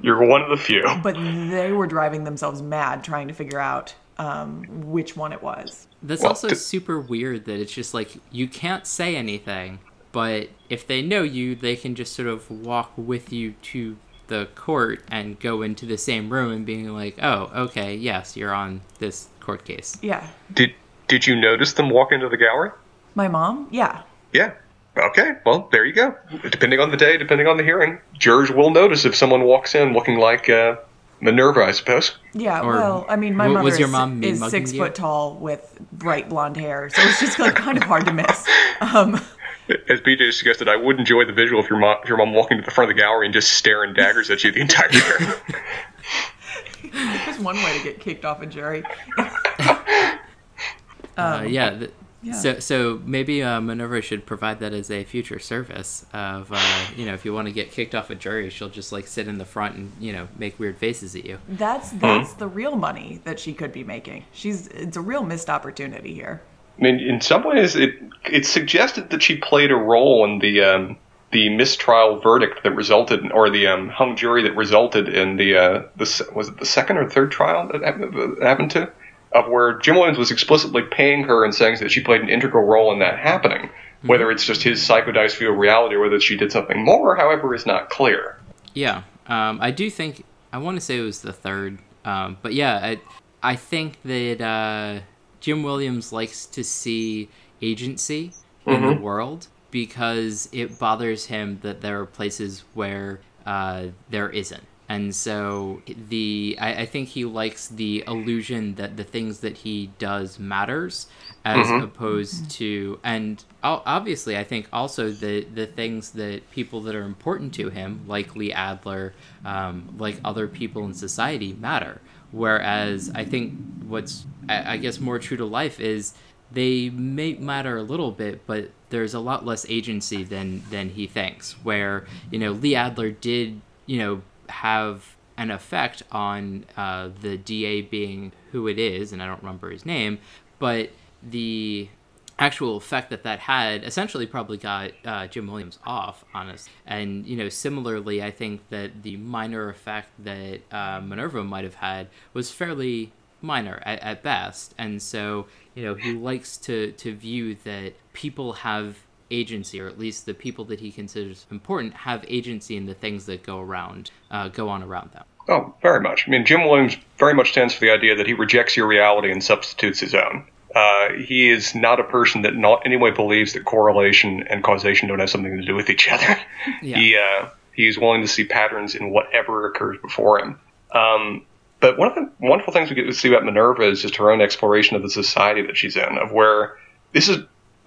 You're one of the few. But they were driving themselves mad trying to figure out um, which one it was. That's Well, also to- super weird that it's just like you can't say anything, but if they know you, they can just sort of walk with you to the court and go into the same room and being like, "Oh, okay, yes, you're on this court case." Yeah. Did Did you notice them walk into the gallery? My mom? Yeah. Yeah. Okay. Well, there you go. Depending on the day, depending on the hearing, jurors will notice if someone walks in looking like uh, Minerva, I suppose. Yeah, Or well, I mean, my w- mother was your is, mom is six you? foot tall with bright blonde hair, so it's just like kind of hard to miss. Um, As BJ suggested, I would enjoy the visual if your mom, if your mom walking to the front of the gallery and just staring daggers at you the entire hearing. there's one way to get kicked off a jury. uh, yeah, th- Yeah. So, so maybe uh, Minerva should provide that as a future service of, uh, you know, if you want to get kicked off a jury, she'll just like sit in the front and you know make weird faces at you. That's that's the real money that she could be making. She's it's a real missed opportunity here. I mean, in some ways, it it suggested that she played a role in the um, the mistrial verdict that resulted, in, or the um, hung jury that resulted in the uh, the was it the second or third trial that happened to, of where Jim Williams was explicitly paying her and saying that she played an integral role in that happening. Whether it's just his psychodice view of reality or whether she did something more, however, is not clear. Yeah, um, I do think I want to say it was the third, um, but yeah, I I think that uh, Jim Williams likes to see agency in the world because it bothers him that there are places where uh, there isn't. And so the I, I think he likes the illusion that the things that he does matters as opposed to and obviously I think also the the things that people that are important to him like Lee Adler um, like other people in society matter whereas I think what's I, I guess more true to life is they may matter a little bit, but there's a lot less agency than than he thinks. Where you know Lee Adler did you know have an effect on uh, the DA being who it is, and I don't remember his name, but the actual effect that that had essentially probably got uh, Jim Williams off, honest. And you know, similarly, I think that the minor effect that uh, Minerva might have had was fairly minor at, at best. And so, you know, he likes to to view that people have agency, or at least the people that he considers important have agency in the things that go around, uh, go on around them. Oh, very much. I mean, Jim Williams very much stands for the idea that he rejects your reality and substitutes his own. Uh, he is not a person that not anyway believes that correlation and causation don't have something to do with each other. Yeah. He uh, he's willing to see patterns in whatever occurs before him. Um, but one of the wonderful things we get to see about Minerva is just her own exploration of the society that she's in, of where this is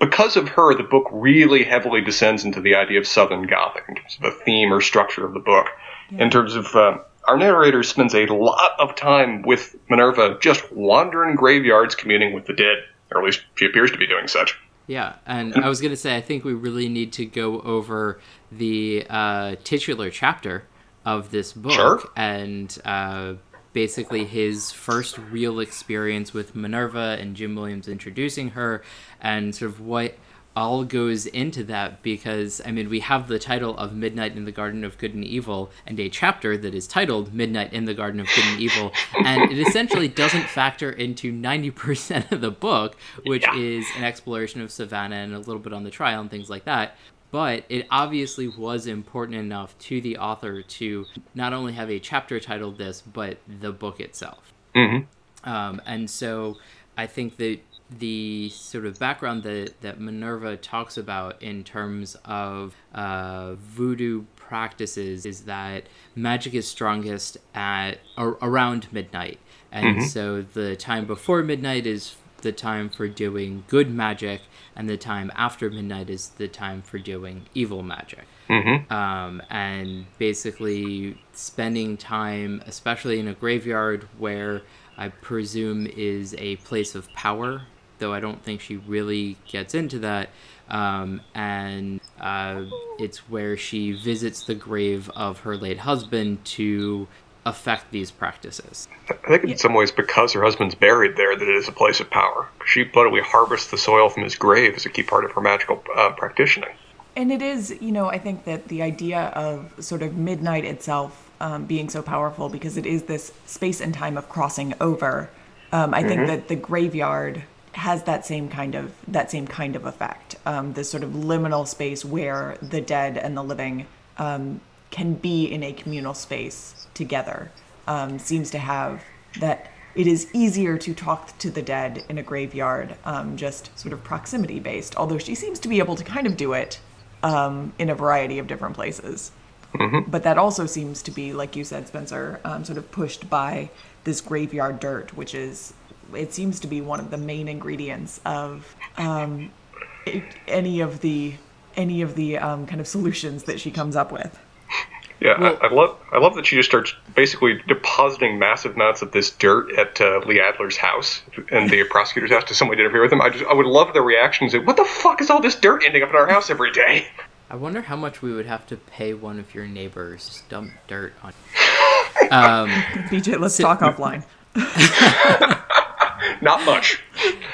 because of her, the book really heavily descends into the idea of Southern Gothic in terms of the theme or structure of the book. In terms of uh, our narrator spends a lot of time with Minerva just wandering graveyards, communing with the dead, or at least she appears to be doing such. Yeah, and I was gonna say I think we really need to go over the uh, titular chapter of this book Sure. and uh, basically his first real experience with Minerva and Jim Williams introducing her, and sort of what all goes into that because I mean we have the title of Midnight in the Garden of Good and Evil and a chapter that is titled Midnight in the Garden of Good and Evil and it essentially doesn't factor into 90% of the book which Yeah. is an exploration of Savannah and a little bit on the trial and things like that but it obviously was important enough to the author to not only have a chapter titled this but the book itself Mm-hmm. um, and so I think that the sort of background that, that Minerva talks about in terms of uh, voodoo practices is that magic is strongest at ar- around midnight. And so the time before midnight is the time for doing good magic, and the time after midnight is the time for doing evil magic Mm-hmm. um, and basically spending time, especially in a graveyard where I presume is a place of power, though I don't think she really gets into that. Um, and uh, it's where she visits the grave of her late husband to affect these practices. I think in some ways, because her husband's buried there, that it is a place of power. She literally harvests the soil from his grave as a key part of her magical uh, practicing. And it is, you know, I think that the idea of sort of midnight itself um, being so powerful because it is this space and time of crossing over. Um, I think that the graveyard has that same kind of that same kind of effect. Um, this sort of liminal space where the dead and the living um, can be in a communal space together um, seems to have that. It is easier to talk to the dead in a graveyard, um, just sort of proximity based. Although she seems to be able to kind of do it um, in a variety of different places. But that also seems to be, like you said, Spencer, um, sort of pushed by this graveyard dirt, which is, it seems to be one of the main ingredients of um, it, any of the any of the um, kind of solutions that she comes up with. Yeah, well, I, I, love I love that she just starts basically depositing massive amounts of this dirt at uh, Lee Adler's house and the prosecutor's house to somebody to interfere with him. I just I would love their reactions. What the fuck is all this dirt ending up in our house every day? I wonder how much we would have to pay one of your neighbors to dump dirt on. um, BJ, let's so, talk offline. Not much.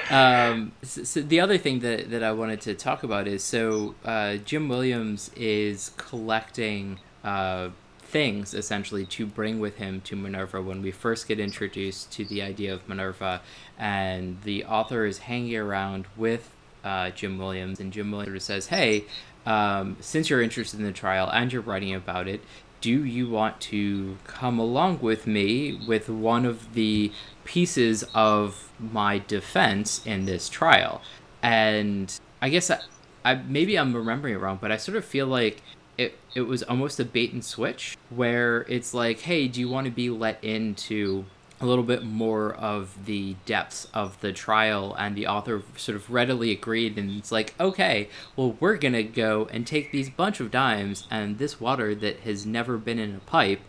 Um, so, so, the other thing that, that I wanted to talk about is so uh, Jim Williams is collecting uh, things essentially to bring with him to Minerva when we first get introduced to the idea of Minerva, and the author is hanging around with uh, Jim Williams, and Jim Williams says, "Hey, um, since you're interested in the trial and you're writing about it, do you want to come along with me with one of the pieces of my defense in this trial?" And I guess I, I maybe I'm remembering it wrong, but I sort of feel like it it was almost a bait and switch where it's like, hey, do you want to be let into a little bit more of the depths of the trial? And the author sort of readily agreed and it's like okay well we're gonna go and take these bunch of dimes and this water that has never been in a pipe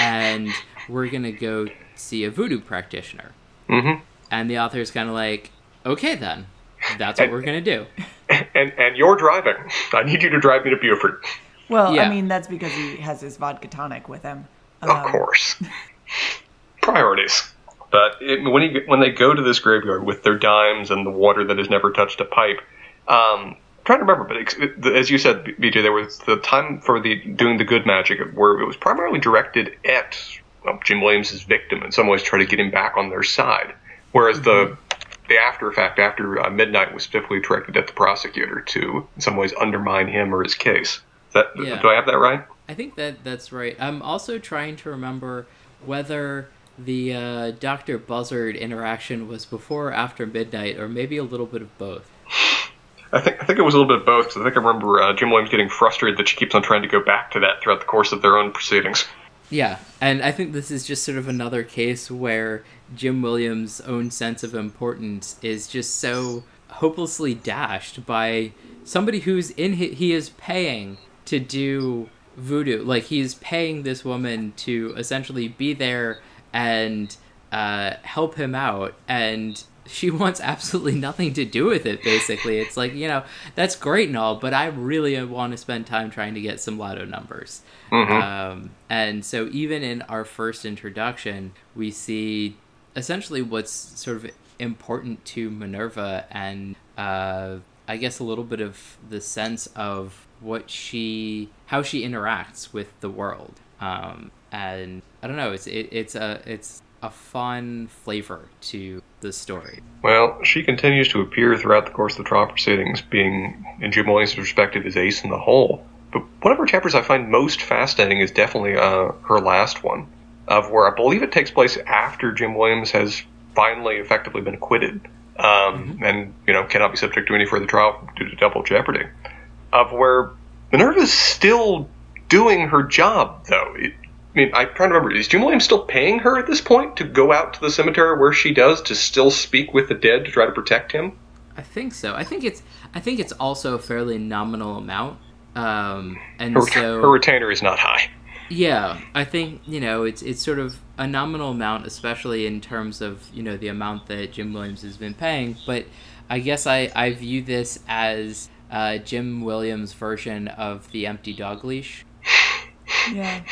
and we're gonna go see a voodoo practitioner. Mm-hmm. and the author is kind of like okay then that's what and, we're gonna do. And and you're driving. I need you to drive me to Beaufort well, yeah. I mean, that's because he has his vodka tonic with him. Um, of course. Priorities. But it, when, he, when they go to this graveyard with their dimes and the water that has never touched a pipe, um, I'm trying to remember, but as you said, BJ, there was the time for the doing the good magic where it was primarily directed at well, Jim Williams' victim in some ways, try to get him back on their side. Whereas mm-hmm. the the after effect after uh, midnight was specifically directed at the prosecutor to in some ways undermine him or his case that yeah. do I have that right? I think that that's right. I'm also trying to remember whether the uh, Doctor Buzzard interaction was before or after midnight, or maybe a little bit of both. I think I think it was a little bit of both. Cause I think I remember uh, Jim Williams getting frustrated that she keeps on trying to go back to that throughout the course of their own proceedings. Yeah, and I think this is just sort of another case where Jim Williams' own sense of importance is just so hopelessly dashed by somebody who's in he is paying to do voodoo. Like he's paying this woman to essentially be there and uh, help him out, and she wants absolutely nothing to do with it. Basically, it's like you know that's great and all, but I really want to spend time trying to get some lotto numbers. Mm-hmm. Um, and so even in our first introduction, we see essentially what's sort of important to Minerva and. Uh, I guess a little bit of the sense of what she how she interacts with the world. Um, and i don't know it's it, it's a it's a fun flavor to the story. Well she continues to appear throughout the course of the trial proceedings being in jim williams' perspective is ace in the hole. But one of her chapters i find most fascinating is definitely uh, her last one of where i believe it takes place after jim williams has finally effectively been acquitted um, mm-hmm. and you know cannot be subject to any further trial due to double jeopardy of where Minerva's still doing her job, though. It, I mean, I'm trying to remember. Is Jim Williams still paying her at this point to go out to the cemetery where she does to still speak with the dead to try to protect him? I think so. I think it's. I think it's also a fairly nominal amount. Um, and her, so her retainer is not high. Yeah, I think you know it's it's sort of a nominal amount, especially in terms of you know the amount that Jim Williams has been paying. But I guess I I view this as uh, Jim Williams' version of the empty dog leash. Yeah.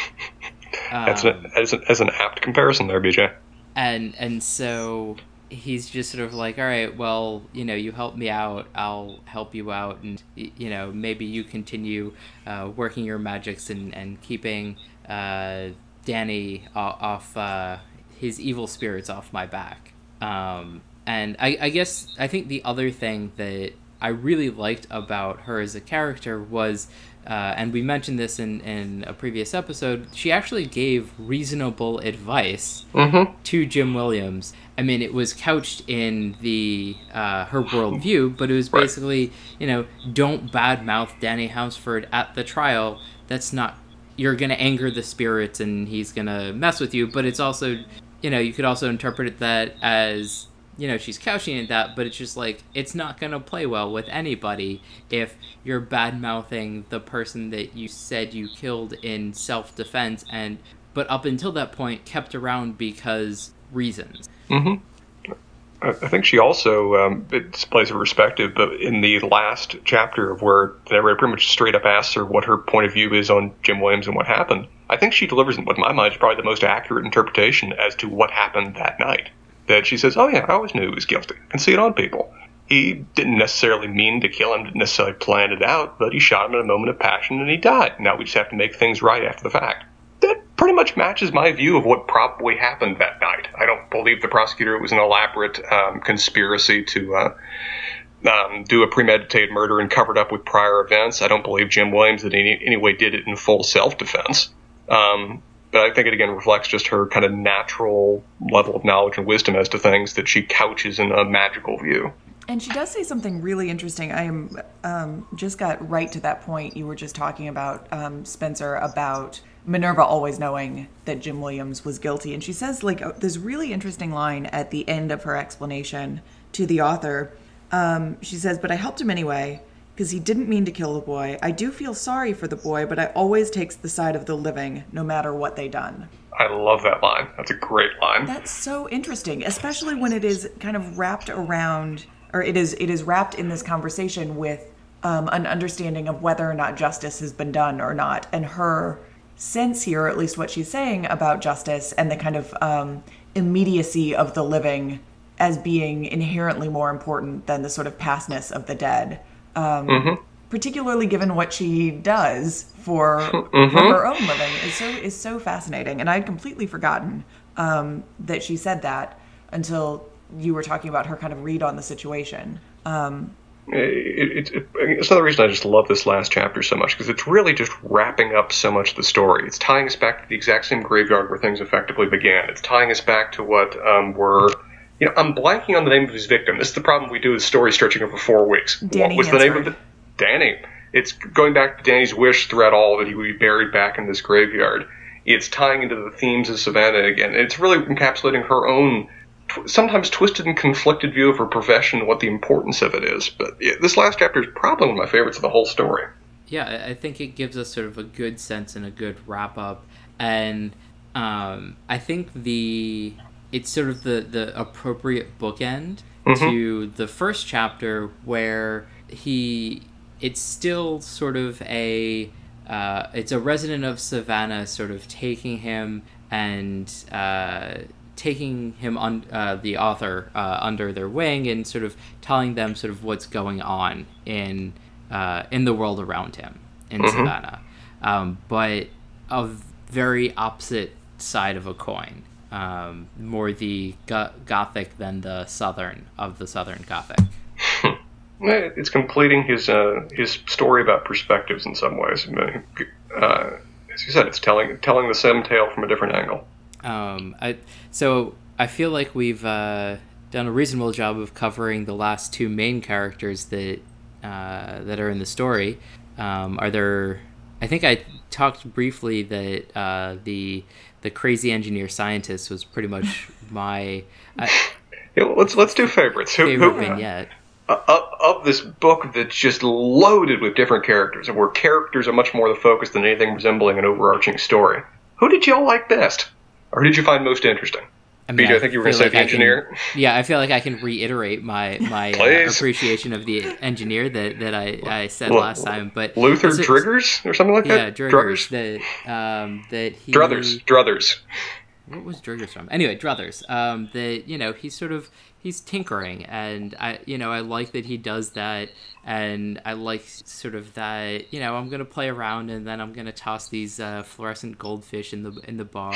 Um, as, an, as, an, as an apt comparison there, BJ. And and so he's just sort of like, all right, well, you know, you help me out, I'll help you out, and you know, maybe you continue uh, working your magics and and keeping uh, Danny off uh, his evil spirits off my back. Um, and I, I guess I think the other thing that I really liked about her as a character was, uh, and we mentioned this in, in a previous episode, she actually gave reasonable advice mm-hmm. to Jim Williams. I mean, it was couched in the uh, her worldview, but it was basically, right. you know, don't badmouth Danny Hansford at the trial. That's not you're gonna anger the spirits and he's gonna mess with you. But it's also, you know, you could also interpret that as you know, she's couching it that, but it's just like it's not gonna play well with anybody if you're bad mouthing the person that you said you killed in self defense, and but up until that point kept around because reasons. Mm-hmm. I think she also um, it displays a perspective, but in the last chapter of where they pretty much straight up asks her what her point of view is on Jim Williams and what happened. I think she delivers what in my mind is probably the most accurate interpretation as to what happened that night. That she says, "Oh yeah, I always knew he was guilty. Can see it on people. He didn't necessarily mean to kill him, didn't necessarily plan it out, but he shot him in a moment of passion and he died. Now we just have to make things right after the fact." that pretty much matches my view of what probably happened that night. I don't believe the prosecutor it was an elaborate um, conspiracy to uh, um, do a premeditated murder and covered up with prior events. I don't believe Jim Williams in any, any way did it in full self defense. Um, but I think it again reflects just her kind of natural level of knowledge and wisdom as to things that she couches in a magical view. And she does say something really interesting. I am um, just got right to that point you were just talking about, um, Spencer, about Minerva always knowing that Jim Williams was guilty. And she says, like, uh, this really interesting line at the end of her explanation to the author. Um, she says, But I helped him anyway because he didn't mean to kill the boy. I do feel sorry for the boy, but I always takes the side of the living, no matter what they done. I love that line. That's a great line. That's so interesting, especially when it is kind of wrapped around, or it is it is wrapped in this conversation with um, an understanding of whether or not justice has been done or not, and her sense here, or at least what she's saying about justice and the kind of um, immediacy of the living as being inherently more important than the sort of pastness of the dead. Um, mm-hmm. Particularly given what she does for, mm-hmm. for her own living is so is so fascinating, and I'd completely forgotten um, that she said that until you were talking about her kind of read on the situation. Um, it, it, it, it's another reason I just love this last chapter so much because it's really just wrapping up so much of the story. It's tying us back to the exact same graveyard where things effectively began. It's tying us back to what um, were. You know, I'm blanking on the name of his victim. This is the problem we do with story stretching over four weeks. Danny what was Hansford. the name of it? Danny. It's going back to Danny's wish throughout all that he would be buried back in this graveyard. It's tying into the themes of Savannah again. It's really encapsulating her own sometimes twisted and conflicted view of her profession and what the importance of it is. But yeah, this last chapter is probably one of my favorites of the whole story. Yeah, I think it gives us sort of a good sense and a good wrap up, and um, I think the it's sort of the the appropriate bookend mm-hmm. to the first chapter where he it's still sort of a uh, it's a resident of Savannah sort of taking him and uh, taking him on uh, the author uh, under their wing and sort of telling them sort of what's going on in uh, in the world around him in mm-hmm. Savannah, um, but a very opposite side of a coin. Um, more the go- Gothic than the Southern of the Southern Gothic. it's completing his uh, his story about perspectives in some ways. Uh, as you said, it's telling telling the same tale from a different angle. Um, I so I feel like we've uh, done a reasonable job of covering the last two main characters that uh, that are in the story. Um, are there? I think I talked briefly that uh, the the crazy engineer scientist was pretty much my. Uh, yeah, let's let's do favorites. Who, favorite who, vignette. Uh, of this book that's just loaded with different characters, and where characters are much more the focus than anything resembling an overarching story. Who did y'all like best? or who did you find most interesting? I mean, I, I think you were going to say like the engineer. Can, yeah, I feel like I can reiterate my my uh, appreciation of the engineer that, that I, I said L- last time. But Luther it, Driggers or something like yeah, that. Yeah, Driggers. That um, that he Druthers Druthers. What was Driggers from? Anyway, Druthers. Um, that you know he's sort of he's tinkering, and I you know I like that he does that and I like sort of that. You know, I'm gonna play around, and then I'm gonna toss these uh, fluorescent goldfish in the in the bar,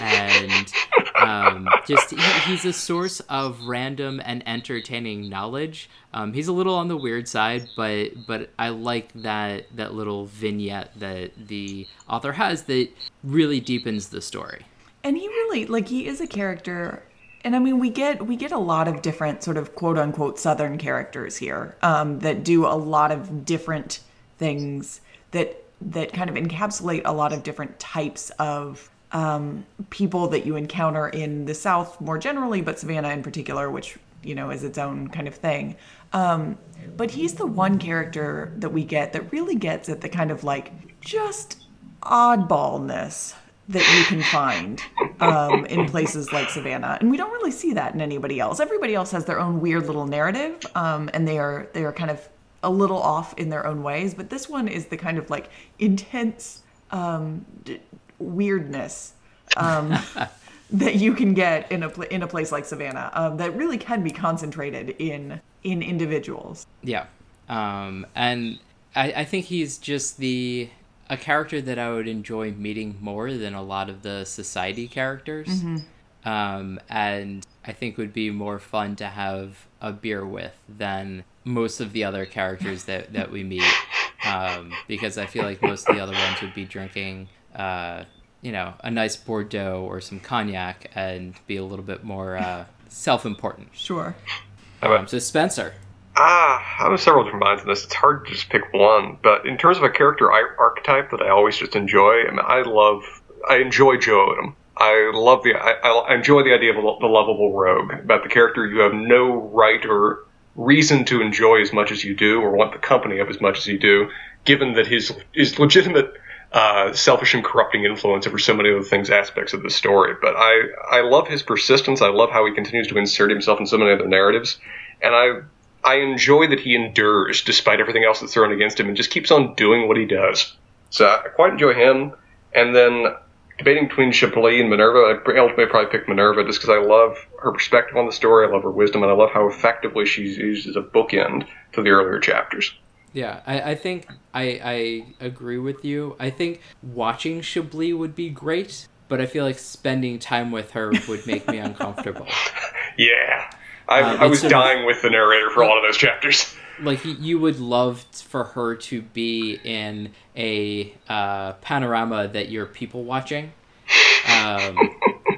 and um, just he, he's a source of random and entertaining knowledge. Um, he's a little on the weird side, but but I like that that little vignette that the author has that really deepens the story. And he really like he is a character and I mean, we get we get a lot of different sort of quote unquote Southern characters here um, that do a lot of different things that that kind of encapsulate a lot of different types of um, people that you encounter in the South more generally, but Savannah in particular, which you know is its own kind of thing. Um, but he's the one character that we get that really gets at the kind of like just oddballness that you can find um, in places like Savannah, and we don't really see that in anybody else. Everybody else has their own weird little narrative, um, and they are they are kind of a little off in their own ways. But this one is the kind of like intense um, d- weirdness um, that you can get in a pl- in a place like Savannah um, that really can be concentrated in in individuals. Yeah, um, and I, I think he's just the a character that I would enjoy meeting more than a lot of the society characters. Um, and I think would be more fun to have a beer with than most of the other characters that, that we meet. Um, because I feel like most of the other ones would be drinking, uh, you know, a nice Bordeaux or some cognac and be a little bit more uh, self important. Sure. Um, so, Spencer. Ah, I have several different minds on this. It's hard to just pick one. But in terms of a character archetype that I always just enjoy, I, mean, I love, I enjoy Joe Odom. I love the, I, I enjoy the idea of the lovable rogue. About the character you have no right or reason to enjoy as much as you do, or want the company of as much as you do, given that his his legitimate uh, selfish and corrupting influence over so many of the things aspects of the story. But I I love his persistence. I love how he continues to insert himself in so many other narratives, and I I enjoy that he endures despite everything else that's thrown against him and just keeps on doing what he does. So I quite enjoy him. And then debating between Chablis and Minerva, I ultimately probably pick Minerva just because I love her perspective on the story, I love her wisdom, and I love how effectively she's used as a bookend to the earlier chapters. Yeah, I, I think I, I agree with you. I think watching Chablis would be great, but I feel like spending time with her would make me uncomfortable. Yeah. I, Um, I was sort dying with the narrator for a lot of those chapters. Like you would love for her to be in a uh, panorama that you're people watching, um,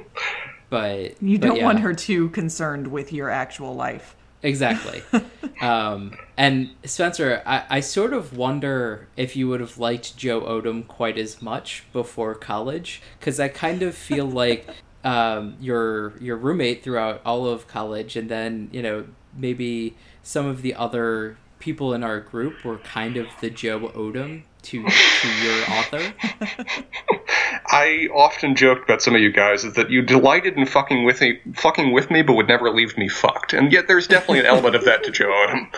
but You but don't yeah. want her too concerned with your actual life. Exactly. um, and Spencer, I, I sort of wonder if you would have liked Joe Odom quite as much before college, because I kind of feel like um, your your roommate throughout all of college, and then you know maybe some of the other people in our group were kind of the Joe Odom to to your author. I often joked about some of you guys is that you delighted in fucking with me, fucking with me, but would never leave me fucked. And yet, there's definitely an element of that to Joe Odom.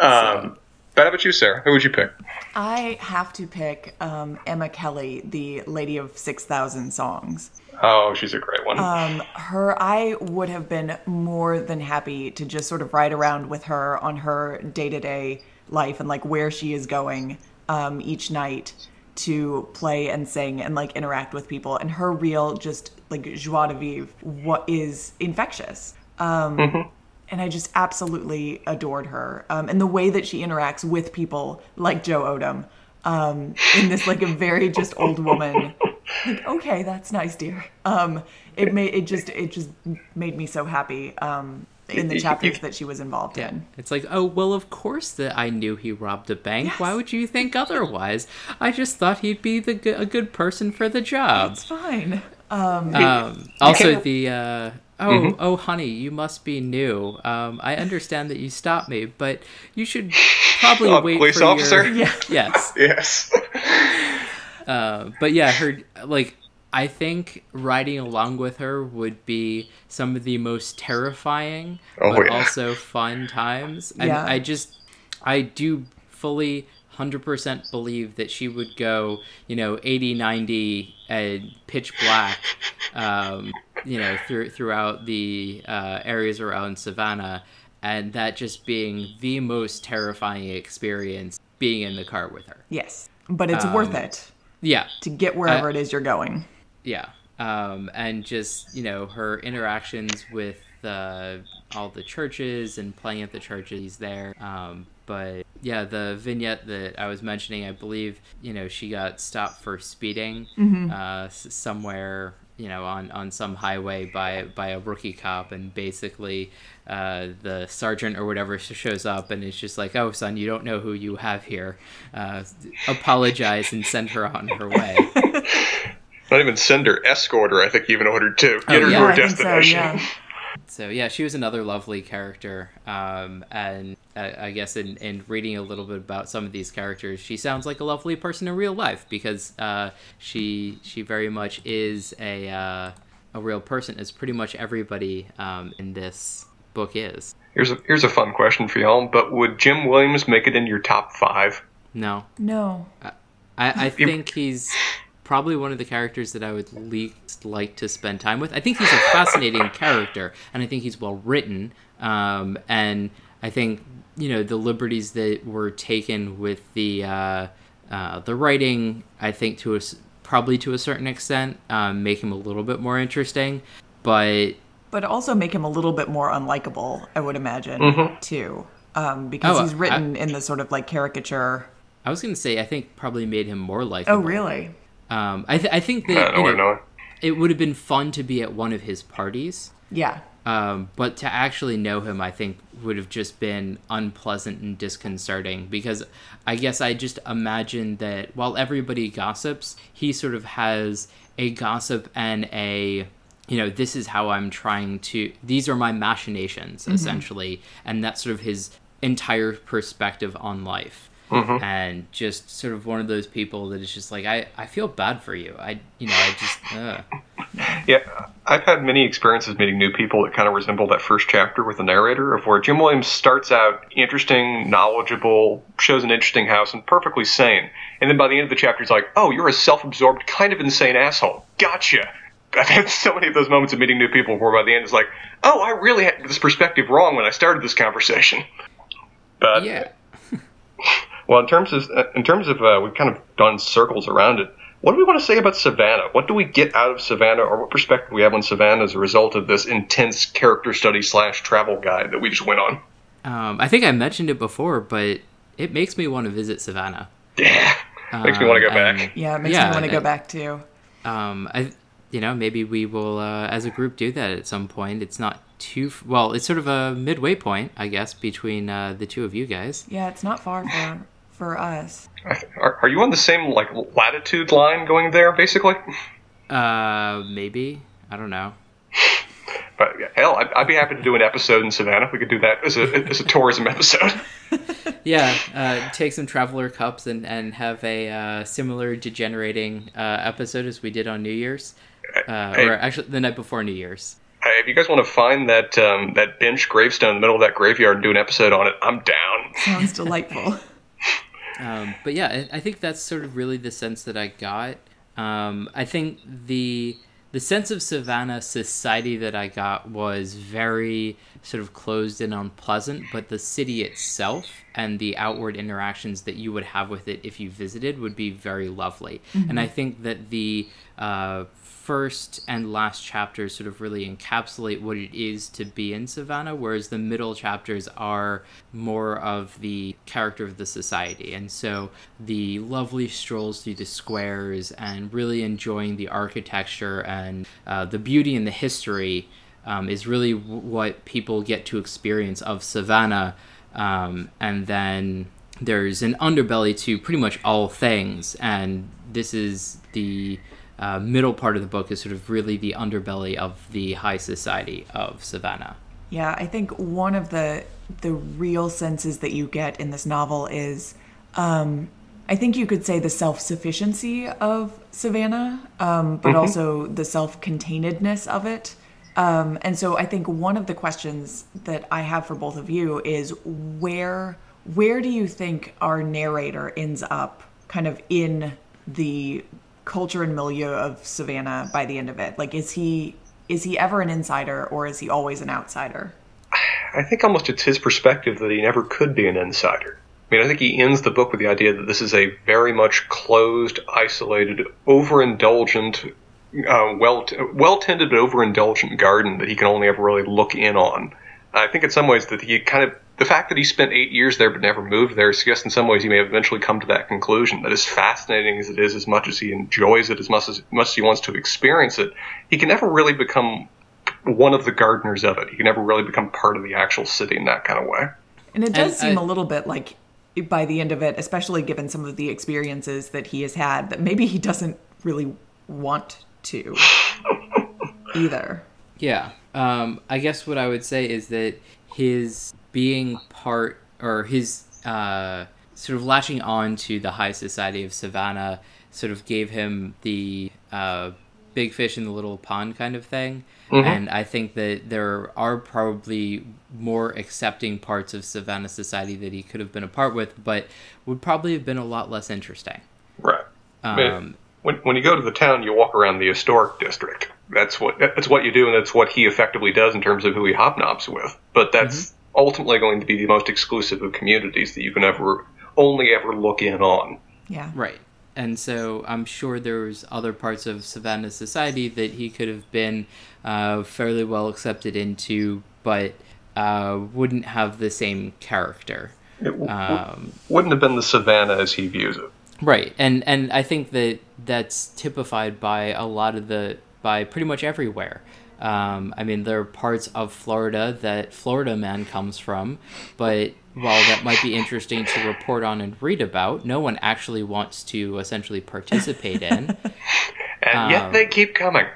Um, but how about you, Sarah? Who would you pick? I have to pick um, Emma Kelly, the Lady of Six Thousand Songs. Oh, she's a great one. Um, her, I would have been more than happy to just sort of ride around with her on her day to day life and like where she is going um, each night to play and sing and like interact with people. And her real just like joie de vivre, what is infectious. Um, and I just absolutely adored her. Um, and the way that she interacts with people like Joe Odom um, in this like a very just old woman. Like, okay, that's nice, dear. Um, it made it just it just made me so happy um, in the chapters that she was involved Yeah, in. it's like, oh well, of course that I knew he robbed a bank. Why would you think otherwise? I just thought he'd be the g- a good person for the job. It's fine. Um, also, can't- the uh, oh oh honey, you must be new. Um, I understand that you stopped me, but you should probably Uh, wait police for officer? your Yeah. yes. yes. Uh, but yeah, her like I think riding along with her would be some of the most terrifying, Oh, but yeah. also fun times. And Yeah. I just I do fully 100% believe that she would go, you know, 80, 90 and pitch black, um, you know, through, throughout the uh, areas around Savannah, and that just being the most terrifying experience being in the car with her. Yes, but it's Um, worth it Yeah, to get wherever I- it is you're going. yeah. Um, and just you know her interactions with uh, all the churches and playing at the churches there. Um, but yeah the vignette that i was mentioning i believe you know she got stopped for speeding uh, somewhere you know on, on some highway by by a rookie cop and basically uh, the sergeant or whatever shows up and it's just like oh son you don't know who you have here uh, apologize and send her on her way Not even send her, escort her. I think even ordered to Get Oh, her yeah. to her I think so, destination. yeah. So yeah, she was another lovely character, um, and I, I guess in, in reading a little bit about some of these characters, she sounds like a lovely person in real life because uh, she she very much is a uh, a real person, as pretty much everybody um, in this book is. Here's a here's a fun question for y'all. But would Jim Williams make it in your top five? No, No. I, I think he's probably one of the characters that I would least like to spend time with. I think he's a fascinating character, and I think he's well written. Um, and I think you know the liberties that were taken with the uh, uh, the writing. I think to a s probably to a certain extent um, make him a little bit more interesting, but But also make him a little bit more unlikable, I would imagine, too. Um, because Oh, he's I- written in the sort of like caricature. I was gonna say I think probably made him more likable. Oh, really? Um, I, th- I think that I you don't know, know. it would have been fun to be at one of his parties. Yeah. Um, but to actually know him, I think would have just been unpleasant and disconcerting because I guess I just imagine that while everybody gossips, he sort of has a gossip and a, you know, this is how I'm trying to, these are my machinations essentially. And that's sort of his entire perspective on life. And just sort of one of those people that is just like, I, I feel bad for you. I, you know, I just, uh. Yeah, I've had many experiences meeting new people that kind of resemble that first chapter with the narrator, of where Jim Williams starts out interesting, knowledgeable, shows an interesting house, and perfectly sane. And then by the end of the chapter, he's like, oh, you're a self absorbed, kind of insane asshole. Gotcha. I've had so many of those moments of meeting new people where by the end it's like, oh, I really had this perspective wrong when I started this conversation. But yeah. well, in terms of in terms of uh, we've kind of done circles around it. What do we want to say about Savannah? What do we get out of Savannah, or what perspective we have on Savannah as a result of this intense character study slash travel guide that we just went on? Um, I think I mentioned it before, but it makes me want to visit Savannah. Yeah, makes me want to go Um, back. and- Yeah, it makes Yeah, me want to I- go back too. Um, I, you know, maybe we will, uh, as a group, do that at some point. It's not too f- well. It's sort of a midway point, I guess, between uh, the two of you guys. Yeah, it's not far for for us. Are, are you on the same like latitude line going there, basically? Uh, maybe I don't know. But yeah, hell, I'd, I'd be happy to do an episode in Savannah. We could do that as a as a tourism episode. Yeah, uh, take some traveler cups and and have a uh, similar degenerating uh, episode as we did on New Year's, uh, Hey. or actually the night before New Year's. Hey, if you guys want to find that um, that bench gravestone in the middle of that graveyard and do an episode on it, I'm down. Sounds delightful. Um, but yeah, I, I think that's sort of really the sense that I got. Um, I think the the sense of Savannah society that I got was very sort of closed and unpleasant, but the city itself and the outward interactions that you would have with it if you visited would be very lovely. And I think that the uh, first and last chapters sort of really encapsulate what it is to be in Savannah, whereas the middle chapters are more of the character of the society. And so the lovely strolls through the squares and really enjoying the architecture and uh, the beauty and the history um, is really w- what people get to experience of Savannah. Um, and then there's an underbelly to pretty much all things, and this is the uh, middle part of the book is sort of really the underbelly of the high society of Savannah. Yeah, I think one of the the real senses that you get in this novel is, um, I think you could say the self sufficiency of Savannah, um, but also the self containedness of it. Um, and so I think one of the questions that I have for both of you is where where do you think our narrator ends up kind of in the culture and milieu of Savannah by the end of it? Like is he is he ever an insider or is he always an outsider? I think almost it's his perspective that he never could be an insider. I mean, I think he ends the book with the idea that this is a very much closed, isolated, overindulgent, uh, well well tended overindulgent garden that he can only ever really look in on. I think in some ways that he kind of the fact that he spent eight years there but never moved there suggests in some ways he may have eventually come to that conclusion that as fascinating as it is, as much as he enjoys it, as much as, much as he wants to experience it, he can never really become one of the gardeners of it. He can never really become part of the actual city in that kind of way. And it does And seem I- a little bit like by the end of it, especially given some of the experiences that he has had, that maybe he doesn't really want to either. Yeah. Um, I guess what I would say is that his being part or his uh, sort of latching on to the high society of Savannah sort of gave him the uh, big fish in the little pond kind of thing. Mm-hmm. And I think that there are probably more accepting parts of Savannah society that he could have been a part with, but would probably have been a lot less interesting. Right. Um, when, when you go to the town, you walk around the historic district. That's what that's what you do, and that's what he effectively does in terms of who he hobnobs with. But that's mm-hmm. Ultimately going to be the most exclusive of communities that you can ever only ever look in on. Yeah. Right. And so I'm sure there's other parts of Savannah society that he could have been uh, fairly well accepted into, but uh, wouldn't have the same character. It w- um, wouldn't have been the Savannah as he views it. Right, and and I think that that's typified by a lot of the by pretty much everywhere. Um, I mean, there are parts of Florida that Florida man comes from, but while that might be interesting to report on and read about, no one actually wants to essentially participate in. and um, yet they keep coming.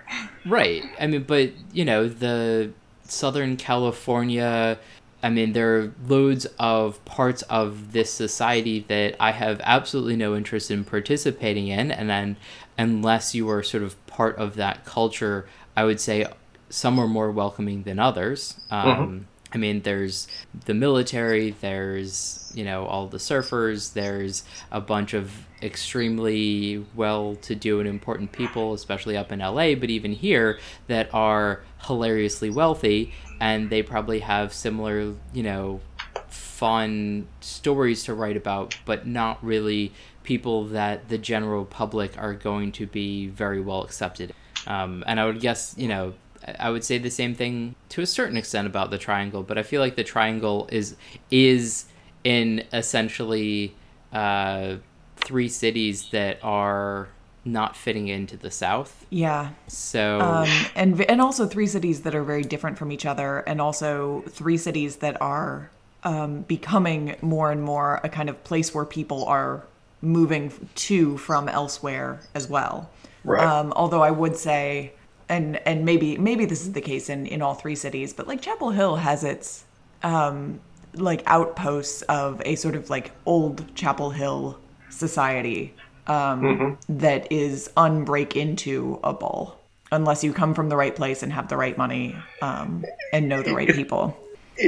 Right. I mean, but you know, the Southern California I mean, there are loads of parts of this society that I have absolutely no interest in participating in, and then unless you are sort of part of that culture, I would say some are more welcoming than others. Um, mm-hmm. I mean, there's the military, there's, you know, all the surfers, there's a bunch of extremely well to do and important people, especially up in LA, but even here, that are hilariously wealthy and they probably have similar, you know, fun stories to write about, but not really people that the general public are going to be very well accepted. Um, and I would guess, you know, I would say the same thing to a certain extent about the triangle, but I feel like the triangle is is in essentially uh, three cities that are not fitting into the South. Yeah. So um, and and also three cities that are very different from each other, and also three cities that are um, becoming more and more a kind of place where people are moving to from elsewhere as well. Right. Um, although I would say, and and maybe maybe this is the case in in all three cities, but like Chapel Hill has its um, like outposts of a sort of like old Chapel Hill society um, mm-hmm. that is unbreak into a ball unless you come from the right place and have the right money um, and know the right people.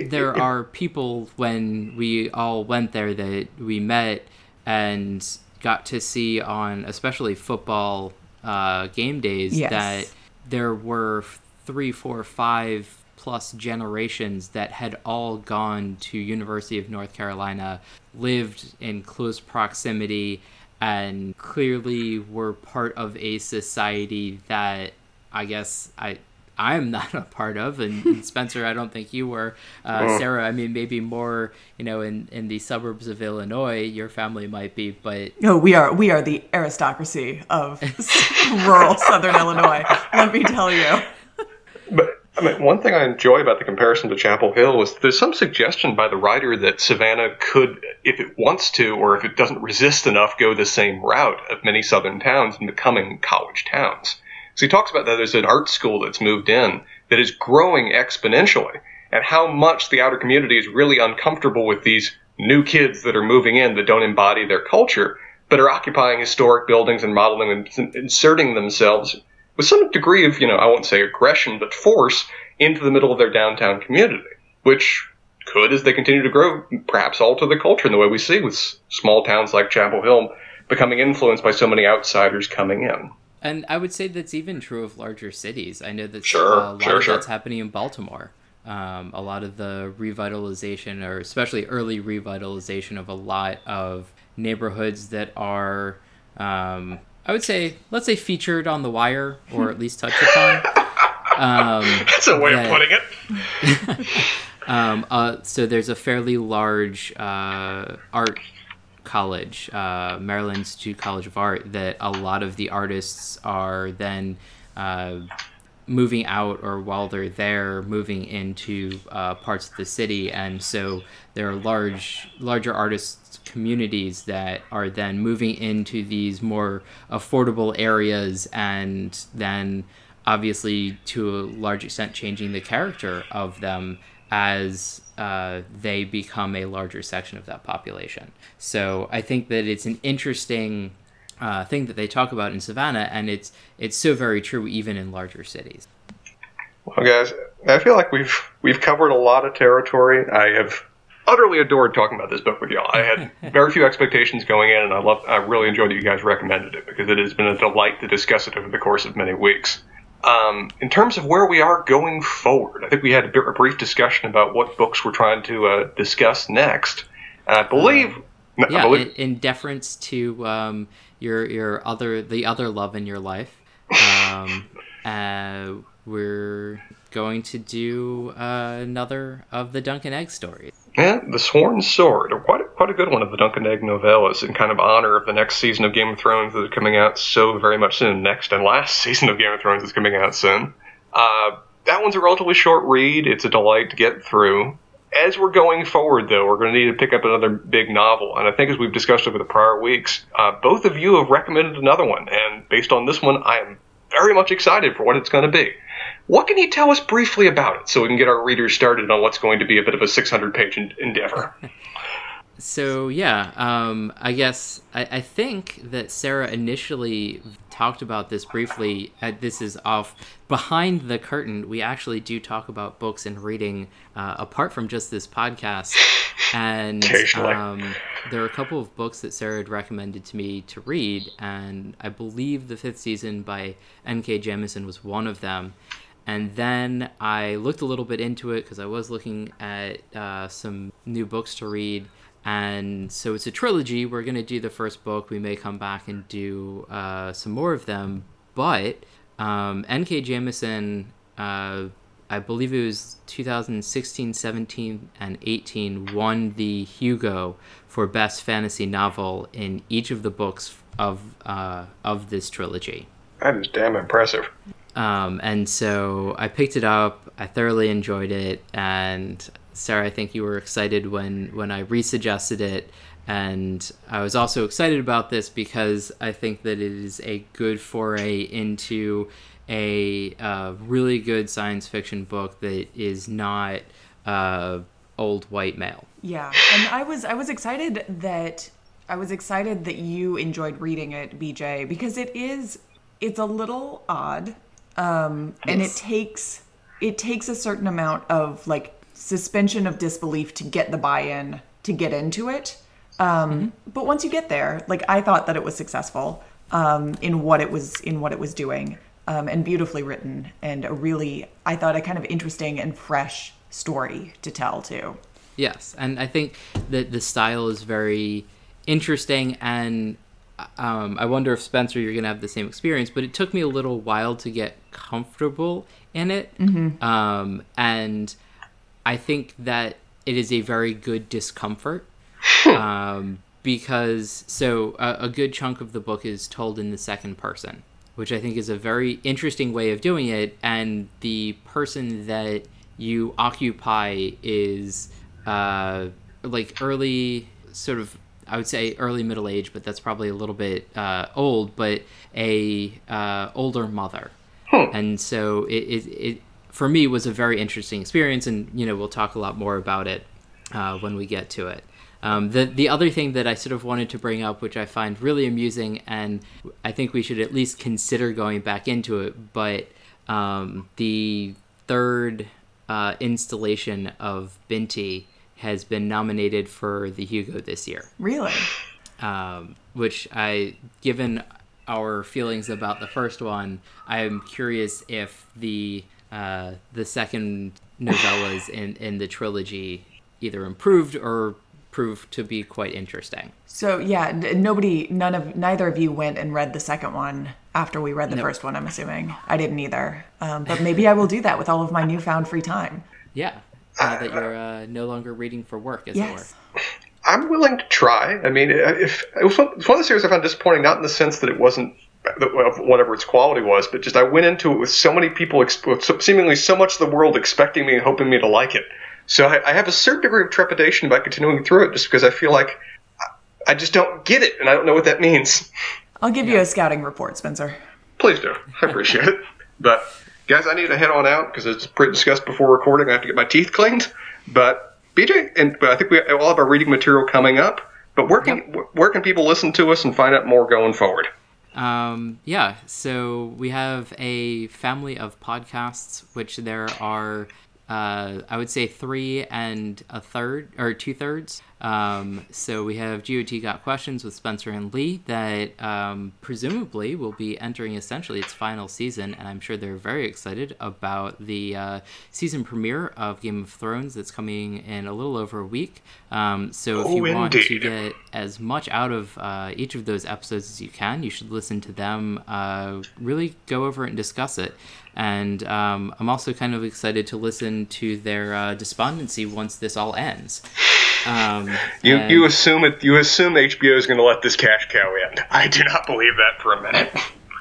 There are people when we all went there that we met and got to see on especially football uh, game days yes. that there were three, four, five plus generations that had all gone to University of North Carolina, lived in close proximity, and clearly were part of a society that I guess I I'm not a part of, and, and Spencer, I don't think you were. Uh, oh. Sarah, I mean, maybe more, you know, in, in the suburbs of Illinois, your family might be, but no, we are we are the aristocracy of rural Southern Illinois. Let me tell you. But I mean, one thing I enjoy about the comparison to Chapel Hill is there's some suggestion by the writer that Savannah could, if it wants to, or if it doesn't resist enough, go the same route of many southern towns and becoming college towns. So he talks about that there's an art school that's moved in that is growing exponentially, and how much the outer community is really uncomfortable with these new kids that are moving in that don't embody their culture, but are occupying historic buildings and modeling and inserting themselves with some degree of, you know, I won't say aggression, but force into the middle of their downtown community, which could, as they continue to grow, perhaps alter the culture in the way we see with small towns like Chapel Hill becoming influenced by so many outsiders coming in. And I would say that's even true of larger cities. I know that sure, uh, a lot sure, of sure. that's happening in Baltimore. Um, a lot of the revitalization, or especially early revitalization, of a lot of neighborhoods that are um, I would say, let's say featured on The Wire, or at least touched upon. Um, That's a way that, of putting it. um, uh, so there's a fairly large uh, art college, uh, Maryland Institute College of Art, that a lot of the artists are then uh, moving out or while they're there moving into uh, parts of the city. And so there are large larger artists communities that are then moving into these more affordable areas and then obviously to a large extent changing the character of them as uh, they become a larger section of that population so i think that it's an interesting uh, thing that they talk about in Savannah, and it's it's so very true even in larger cities. Well, guys, I feel like we've we've covered a lot of territory. I have utterly adored talking about this book with y'all. I had very few expectations going in, and I love I really enjoyed that you guys recommended it because it has been a delight to discuss it over the course of many weeks. Um, in terms of where we are going forward, I think we had a, bit, a brief discussion about what books we're trying to uh, discuss next. And I believe, uh, yeah, I believe, in, in, deference to um, your your other the other love in your life. Um, uh, we're going to do uh, another of the Dunk and Egg stories. Yeah, the Sworn Sword, quite a, quite a good one of the Dunk and Egg novellas, in kind of honor of the next season of Game of Thrones that is coming out so very much soon. Next and last season of Game of Thrones is coming out soon. Uh, that one's a relatively short read. It's a delight to get through as we're going forward, though, we're going to need to pick up another big novel. And I think, as we've discussed over the prior weeks, uh, both of you have recommended another one. And based on this one, I am very much excited for what it's going to be. What can you tell us briefly about it so we can get our readers started on what's going to be a bit of a 600 page endeavor? so, yeah, um, I guess I, I think that Sarah initially talked about this briefly. Uh, this is off behind the curtain. We actually do talk about books and reading uh, apart from just this podcast. And um, there are a couple of books that Sarah had recommended to me to read, and I believe the fifth season by N.K. Jemisin was one of them. And then I looked a little bit into it because I was looking at uh, some new books to read and so it's a trilogy. We're going to do the first book. We may come back and do uh, some more of them. But um, N.K. Jemisin, uh, I believe it was 2016, 17, and 18, won the Hugo for Best Fantasy Novel in each of the books of uh, of this trilogy. That is damn impressive. Um, and so I picked it up. I thoroughly enjoyed it, and Sarah, I think you were excited when when I resuggested it, and I was also excited about this because I think that it is a good foray into a uh, really good science fiction book that is not uh, old white male. Yeah, and I was I was excited that I was excited that you enjoyed reading it, BJ, because it is it's a little odd, um, and it takes it takes a certain amount of like suspension of disbelief to get the buy-in to get into it. Um, mm-hmm. But once you get there, like I thought that it was successful um, in what it was in what it was doing, um, and beautifully written, and a really I thought a kind of interesting and fresh story to tell too. Yes, and I think that the style is very interesting, and um, I wonder if Spencer you're gonna have the same experience. But it took me a little while to get comfortable in it, mm-hmm. Um, and I think that it is a very good discomfort. um, because so a, a, good chunk of the book is told in the second person, which I think is a very interesting way of doing it. And the person that you occupy is uh, like early, sort of, I would say early middle age, but that's probably a little bit uh, old, but a uh, older mother. Hmm. And so it, it, it for me was a very interesting experience, and you know we'll talk a lot more about it uh, when we get to it. Um, the the other thing that I sort of wanted to bring up, which I find really amusing, and I think we should at least consider going back into it, but um, the third uh, installation of Binti has been nominated for the Hugo this year. Really? Um, which I, given our feelings about the first one, I'm curious if the uh, the second novellas in, in the trilogy either improved or proved to be quite interesting. So yeah, nobody, none of, neither of you went and read the second one after we read the nope. first one. I'm assuming I didn't either, um, but maybe I will do that with all of my newfound free time. Yeah, now that you're uh, no longer reading for work, as yes. it were. I'm willing to try. I mean, if it was one of the series I found disappointing, not in the sense that it wasn't whatever its quality was, but just I went into it with so many people, seemingly so much of the world expecting me and hoping me to like it. So I, I have a certain degree of trepidation about continuing through it, just because I feel like I just don't get it, and I don't know what that means. I'll give yeah. you a scouting report, Spencer. Please do. I appreciate it. But guys, I need to head on out because it's pretty discussed before recording. I have to get my teeth cleaned. But BJ, and but I think we all have our reading material coming up. But where can yep. where can people listen to us and find out more going forward? Um, yeah, so we have a family of podcasts, which there are uh, I would say three and a third or two thirds. Um, so we have GOT Got Questions with Spencer and Lee that um, presumably will be entering essentially its final season, and I'm sure they're very excited about the uh, season premiere of Game of Thrones that's coming in a little over a week. Um, so if oh, you want to get as much out of uh, each of those episodes as you can, you should listen to them. Uh, really go over it and discuss it and um, I'm also kind of excited to listen to their uh, despondency once this all ends. Um, you and... you assume it. You assume HBO is going to let this cash cow in. I do not believe that for a minute.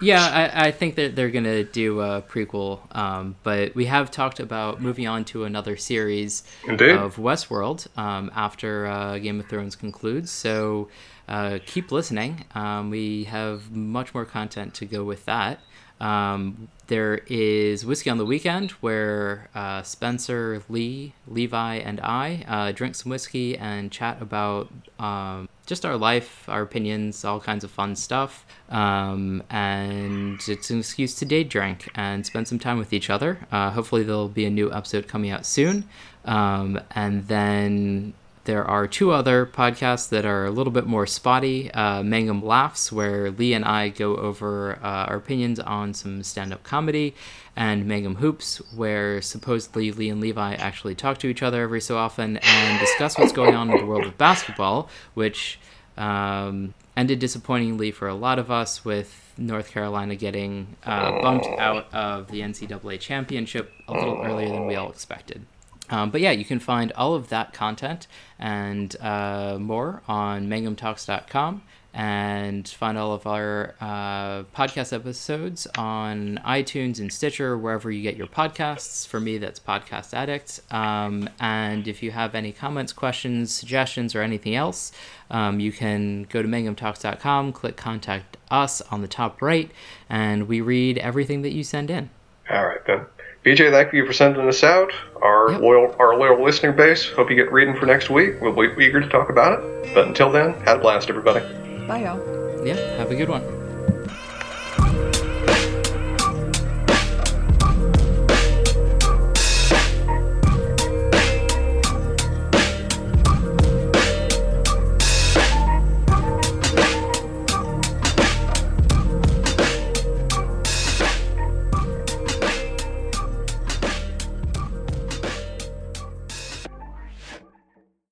Yeah, I, I think that they're going to do a prequel, um, but we have talked about moving on to another series Indeed. of Westworld um, after uh, Game of Thrones concludes. So uh, keep listening. Um, we have much more content to go with that. Um, there is Whiskey on the Weekend, where uh, Spencer, Lee, Levi, and I uh, drink some whiskey and chat about um, just our life, our opinions, all kinds of fun stuff. Um, and it's an excuse to day drink and spend some time with each other. Uh, hopefully, there'll be a new episode coming out soon. Um, and then there are two other podcasts that are a little bit more spotty uh, Mangum Laughs, where Lee and I go over uh, our opinions on some stand up comedy, and Mangum Hoops, where supposedly Lee and Levi actually talk to each other every so often and discuss what's going on in the world of basketball, which um, ended disappointingly for a lot of us with North Carolina getting uh, bumped out of the NCAA championship a little earlier than we all expected. Um, but yeah, you can find all of that content and uh, more on mangumtalks.com and find all of our uh, podcast episodes on iTunes and Stitcher, wherever you get your podcasts. For me, that's Podcast Addict. Um, and if you have any comments, questions, suggestions, or anything else, um, you can go to mangumtalks.com, click Contact Us on the top right, and we read everything that you send in. All right, then. BJ, thank you for sending us out. Our yep. loyal, our loyal listener base. Hope you get reading for next week. We'll be eager to talk about it. But until then, have a blast, everybody. Bye, y'all. Yeah, have a good one.